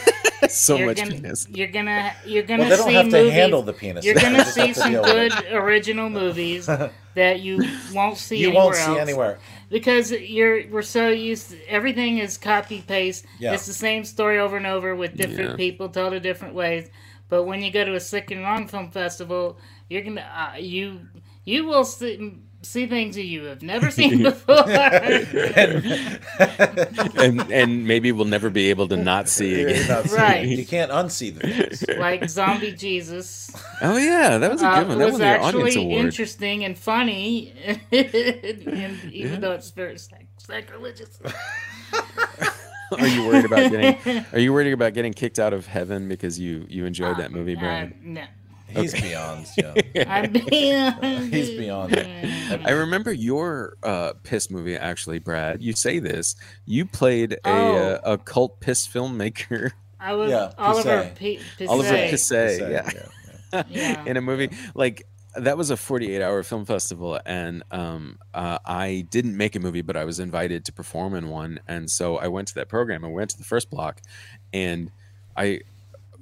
so you're much gonna, penis. You're gonna you're gonna Well, they don't see have to movies, handle the penis. You're gonna see some good original movies that you won't see. You anywhere won't see else. anywhere. because you're we're so used. To, everything is copy paste. Yeah. It's the same story over and over with different Yeah. people told in different ways. But when you go to a sick and wrong film festival, you're gonna uh, you you will see. See things that you have never seen before. and and maybe we'll never be able to not see You're again. not seeing Right. it. You can't unsee the things. like Zombie Jesus. Oh yeah, that was a uh, good one. That was won the audience actually award. interesting and funny, and even Yeah. though it's very sac- sacrilegious. Are you worried about getting? Are you worried about getting kicked out of heaven because you you enjoyed that movie, Brad? Uh, no. He's Okay. beyond. Yeah. I'm beyond. He's beyond. it. I remember your uh, piss movie actually, Brad. You say this. You played a Oh. uh, a cult piss filmmaker, I was Yeah, Oliver Pissay. P- Oliver Pissay. Pissay, Pissay, yeah. Yeah. in a movie like that was a 48 hour film festival and um, uh, i didn't make a movie but i was invited to perform in one and so i went to that program. I went to the first block and i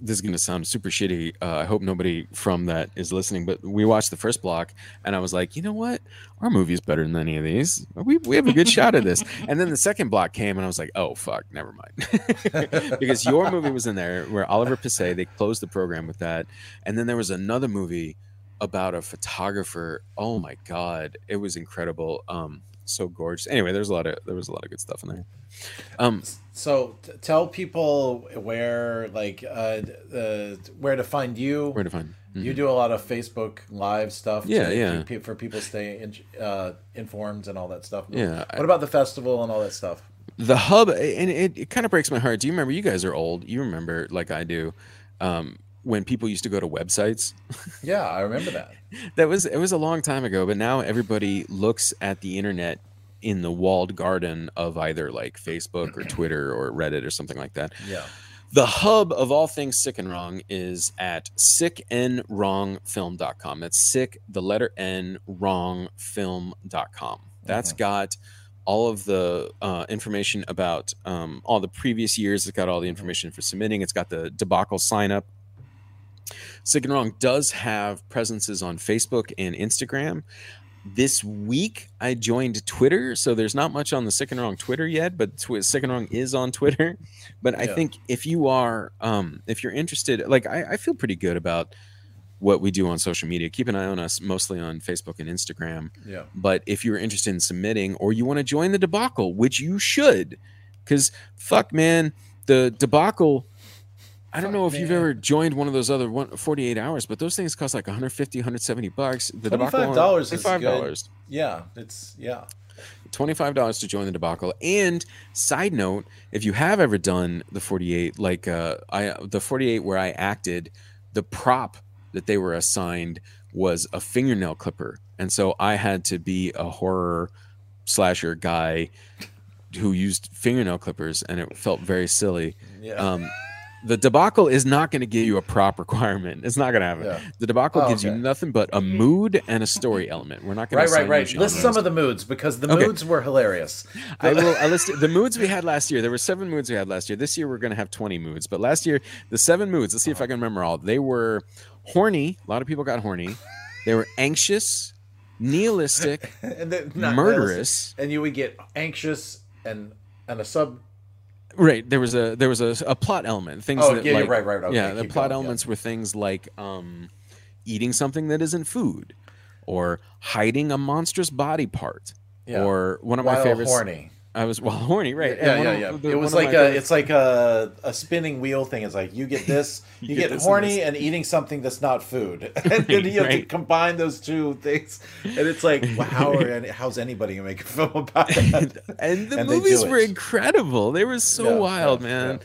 this is going to sound super shitty uh, i hope nobody from that is listening but we watched the first block and i was like you know what? Our movie's better than any of these. We, we have a good shot at this. And then the second block came and i was like oh fuck never mind. Because your movie was in there where oliver Pissay, they closed the program with that and then there was another movie about a photographer oh my god it was incredible um so gorgeous anyway there's a lot of there was a lot of good stuff in there um So t- tell people where, like, uh, uh, where to find you. where to find You Mhm. do a lot of Facebook Live stuff. Yeah, to yeah. keep for people stay in, uh, informed and all that stuff. Yeah, I- What about the festival and all that stuff? the hub and it, it kind of breaks my heart do you remember you guys are old you remember like i do um when people used to go to websites. Yeah, I remember that. that was it was a long time ago but now everybody looks at the internet in the walled garden of either like facebook or twitter or reddit or something like that. Yeah. the hub of all things sick and wrong is at sickandwrongfilm.com that's sick the letter n wrong film.com That's got all of the uh, information about um, all the previous years. It's got all the information for submitting. It's got the debacle sign up Sick and Wrong does have presences on Facebook and Instagram. This week, I joined Twitter, so there's not much on the Sick and Wrong Twitter yet, but Twi- Sick and Wrong is on Twitter. But I Yeah. think if you are, um, if you're interested, like I, I feel pretty good about what we do on social media. Keep an eye on us, mostly on Facebook and Instagram. Yeah. But if you're interested in submitting, or you want to join the debacle, which you should, because fuck, man, the debacle. I don't know if you've ever joined one of those other one, 48 hours, but those things cost like 150, 170 bucks. The debacle Twenty-five dollars is $25. good. Yeah, it's yeah. $25 to join the debacle. And side note, if you have ever done the 48, like uh, I the 48 where I acted, the prop that they were assigned was a fingernail clipper, and so I had to be a horror slasher guy who used fingernail clippers, and it felt very silly. Yeah. Um, the debacle is not going to give you a prop requirement. It's not going to happen. Yeah. The debacle Oh, gives you nothing but a mood and a story element. We're not going Right, to right, right. Right. List some of the moods because the Okay. moods were hilarious. I will. I listed the moods we had last year. There were seven moods we had last year. This year we're going to have twenty moods. But last year, the seven moods. Let's see if I can remember all. They were horny. A lot of people got horny. They were anxious, nihilistic, and murderous. realistic. and you would get anxious and and a sub. Right. There was a there was a, a plot element. Things Oh, that yeah, like, right, right, okay, yeah, the plot going, yeah. elements were things like um, eating something that isn't food, or hiding a monstrous body part, Yeah. or one of While my favorites. horny. I was well horny, right? Yeah, And yeah, yeah. the- it was like a, it's like a, a spinning wheel thing. It's like you get this, you, You get, get this horny this. and eating something that's not food, and then you have to combine those two things, and it's like, well, how are any, how's anybody gonna make a film about that? and the And movies were incredible. They were so Yeah, wild, yeah, man.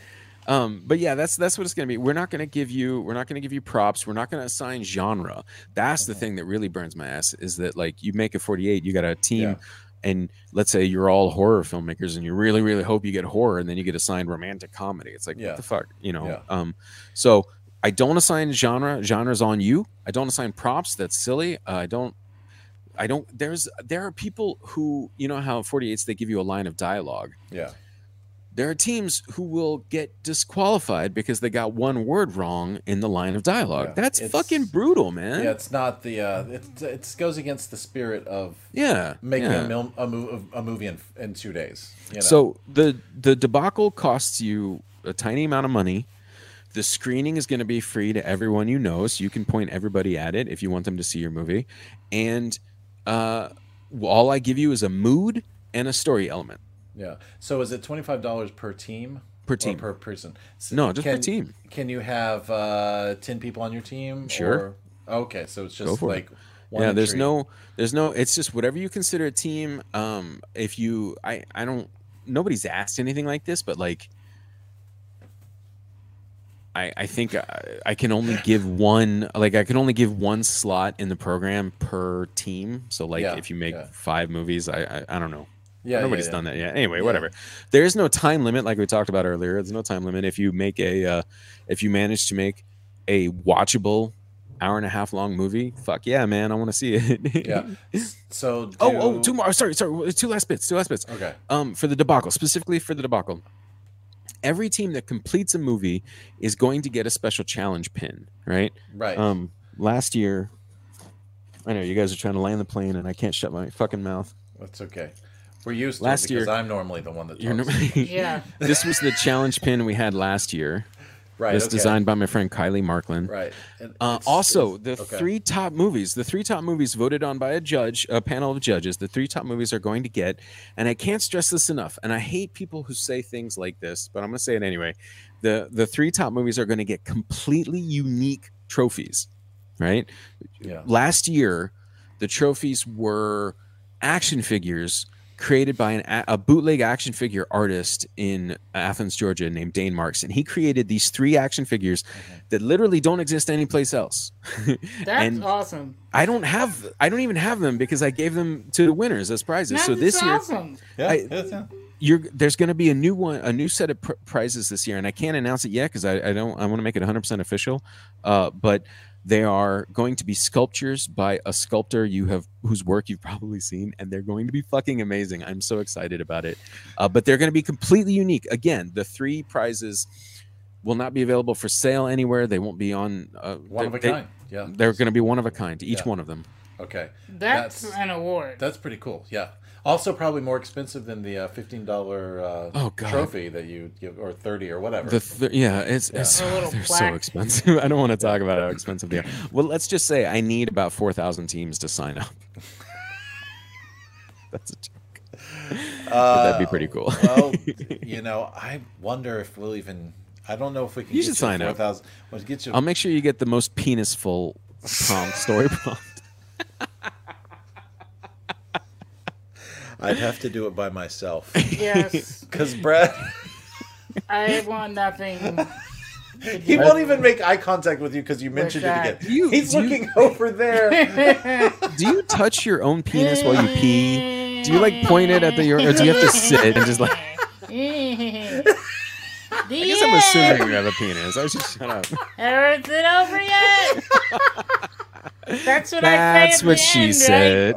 Um, but yeah, that's that's what it's gonna be. We're not gonna give you we're not gonna give you props. We're not gonna assign genre. That's Mm-hmm. the thing that really burns my ass is that like you make a 48, you got a team Yeah. And let's say you're all horror filmmakers and you really, really hope you get horror and then you get assigned romantic comedy. It's like Yeah. what the fuck, you know? Yeah. Um so I don't assign genre. Genre's on you. I don't assign props. That's silly. Uh, I don't I don't there's there are people who you know how 48s they give you a line of dialogue. Yeah. There are teams who will get disqualified because they got one word wrong in the line of dialogue. Yeah. That's fucking brutal, man. Yeah, it's not the. Uh, it it goes against the spirit of Yeah, making yeah. a, mil- a, mo- a movie in, in two days. You know? So the the debacle costs you a tiny amount of money. The screening is going to be free to everyone you know, so you can point everybody at it if you want them to see your movie. And uh, all I give you is a mood and a story element. Yeah. So is it twenty five dollars per team? Per team. per person. So No, just per team. Can you have uh, ten people on your team? Sure. Or, okay, so it's just like it. one yeah, there's entry. no, there's no. It's just whatever you consider a team. Um, if you, I, I don't. Nobody's asked anything like this, but like, I, I think I, I can only give one. Like, I can only give one slot in the program per team. So, like, Yeah, if you make yeah. five movies, I, I, I don't know. Yeah, nobody's yeah, yeah. done that yet. Anyway, Yeah. whatever. There is no time limit, like we talked about earlier. There's no time limit if you make a, uh, if you manage to make a watchable hour and a half long movie. Fuck yeah, man! I want to see it. Yeah. So Oh, do- oh, two more. Sorry, sorry. Two last bits. Two last bits. Okay. Um, for the debacle, specifically for the debacle, every team that completes a movie is going to get a special challenge pin. Right. Right. Um, last year, I know you guys are trying to land the plane, and I can't shut my fucking mouth. That's okay. We're used to Last it because year- I'm normally the one that You're talks. no- Yeah. this was the challenge pin we had last year. Right, This okay. designed by my friend Kylie Markland. Right. And Uh, also, the okay. three top movies, the three top movies voted on by a judge, a panel of judges, the three top movies are going to get, and I can't stress this enough. And I hate people who say things like this, but I'm going to say it anyway. The the three top movies are going to get completely unique trophies, right? Yeah. Last year, the trophies were action figures created by an, a a bootleg action figure artist in Athens, Georgia, named Dane Marks, and he created these three action figures that literally don't exist anyplace else. That's and awesome. I don't have, I don't even have them because I gave them to the winners as prizes. That's so this year, awesome. Yeah, I- yeah, yeah. you're there's going to be a new one, a new set of pr- prizes this year, and I can't announce it yet because I, I don't. I want to make it 100 percent official. Uh, but they are going to be sculptures by a sculptor you have whose work you've probably seen, and they're going to be fucking amazing. I'm so excited about it. Uh, but they're going to be completely unique. Again, the three prizes will not be available for sale anywhere. They won't be on uh, One of a they- kind, yeah. they're going to be one of a kind. Each Yeah. one of them. Okay. That's, an award. That's pretty cool. Yeah. Also, probably more expensive than the uh, fifteen dollar uh, Oh, God. trophy that you give, or thirty or whatever. The th- yeah, it's, it's A they're so expensive. I don't want to talk about how expensive they are. Well, let's just say I need about four thousand teams to sign up. That's a joke. But that'd be pretty cool. Uh, well, you know, I wonder if we'll even. I don't know if we can. You get should sign up. 4,000 We'll get you. I'll make sure you get the most penisful prompt story prompt. I'd have to do it by myself. Yes. Because Brad. I want nothing He won't even make eye contact with you because you mentioned it again. You- He's you- looking over there. Do you touch your own penis while you pee? Do you like point it at the urine, or do you have to sit and just like? I I guess I'm assuming you have a penis. I was just shut up. Is it over yet? That's what That's I say. what she said.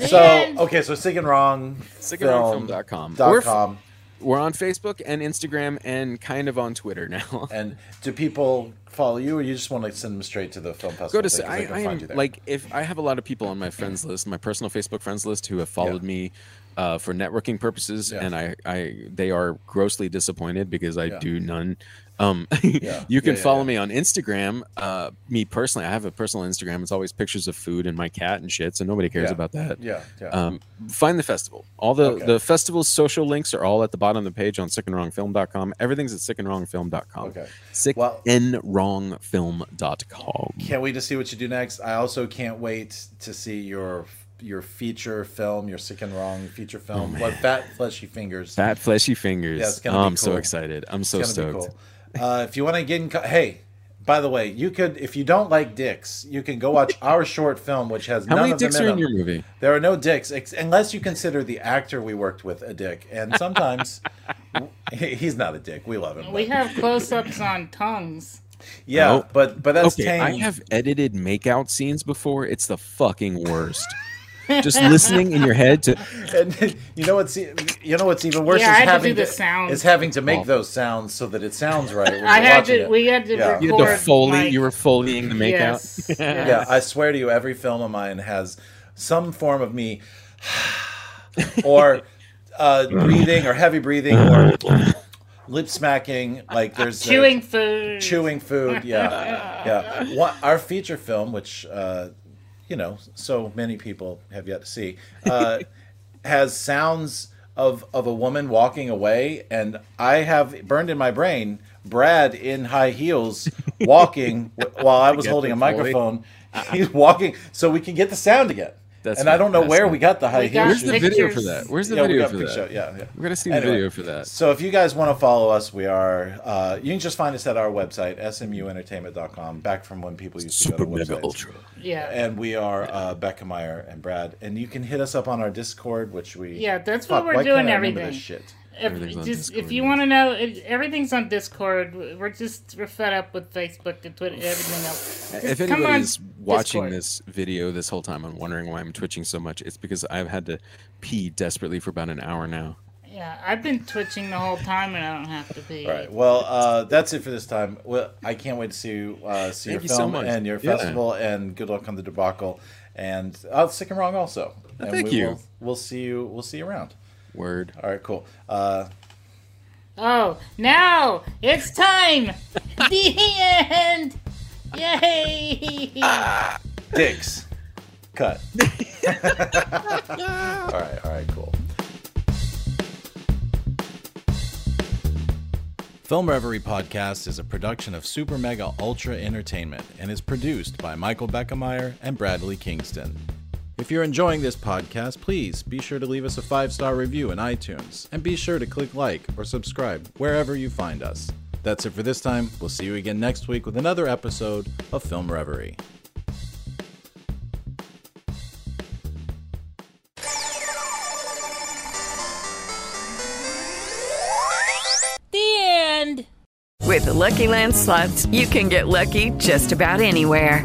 so okay, so sick and wrong. SickandWrongFilm.com. Dot We're com. We're on Facebook and Instagram and kind of on Twitter now. And do people follow you, or you just want to send them straight to the film festival? Go to thing, s- I, they can I find am you there? like if I have a lot of people on my friends list, my personal Facebook friends list, who have followed me uh, for networking purposes, and I, I they are grossly disappointed because I Yeah. do none. Um, Yeah. you can Yeah, follow me on Instagram. Uh, me personally, I have a personal Instagram. It's always pictures of food and my cat and shit, so nobody cares about that. Yeah, yeah. Um, find the festival. All the Okay. the festival's social links are all at the bottom of the page on sickandwrongfilm.com. Everything's at sickandwrongfilm.com. Okay. Sick Well- and wrongfilm.com. Can't wait to see what you do next. I also can't wait to see your your feature film, your sick and wrong feature film. what fat fleshy fingers. Oh, Fat fleshy fingers. Yeah, it's gonna oh, be I'm so excited. I'm so stoked. Cool. Uh, if you want to get in, co- hey, by the way, you could if you don't like dicks, you can go watch our short film, which has How none many of dicks them are in in them. your movie? There are no dicks, ex- unless you consider the actor we worked with a dick, and sometimes he- he's not a dick. We love him. We but- have close-ups on tongues. yeah, Oh. but but that's okay, tame. I have edited makeout scenes before. It's the fucking worst. Just listening in your head to and you know what's e- you know what's even worse Yeah, I is had to having do the sounds. is having to make Oh. those sounds so that it sounds right. when I had to. it. We had to Yeah. you had to record. foley. like- you were foleying the makeout. Yes, yes. Yeah, I swear to you, every film of mine has some form of me or uh, breathing or heavy breathing or lip smacking. Like there's Chewing food. chewing food. Yeah, yeah. What, our feature film, which uh, you know, so many people have yet to see, uh, has sounds of of a woman walking away, and I have burned in my brain Brad in high heels walking while I was Get holding a microphone. He's walking so we can get the sound again. That's and I don't know where we got the high We heels. Where's the video for that? Where's the Yeah, we video got for big that? show, yeah, yeah. We gotta see Anyway, the video for that. So if you guys want to follow us, we are. Uh, you can just find us at our website, smuentertainment.com. Back from when people used to go to Super mega ultra. Yeah. And we are uh, Beckemeyer and Brad, and you can hit us up on our Discord, which we. Yeah, that's what we're why doing can't I remember everything. This shit. If, Everything's on just if you now. want to know, it, everything's on Discord. We're just we're fed up with Facebook and Twitter, and everything else. Just If anybody's watching Discord. this video this whole time and wondering why I'm twitching so much, it's because I've had to pee desperately for about an hour now. yeah, I've been twitching the whole time and I don't have to be. All right. Well, uh, that's it for this time. Well, I can't wait to see you, uh, see Thank your you film much. and your Yeah. festival, and good luck on the debacle. And uh, sick and wrong also. And thank we you. Will, we'll see you. We'll see you around. Word. All right. Cool. Uh, Oh, now it's time. the end. Yay! dicks. Cut. all right. All right. Cool. Film Reverie Podcast is a production of Super Mega Ultra Entertainment and is produced by Michael Beckemeyer and Bradley Kingston. If you're enjoying this podcast, please be sure to leave us a five star review in iTunes and be sure to click like or subscribe wherever you find us. That's it for this time. We'll see you again next week with another episode of Film Reverie. The end. With the Lucky Land slots, you can get lucky just about anywhere.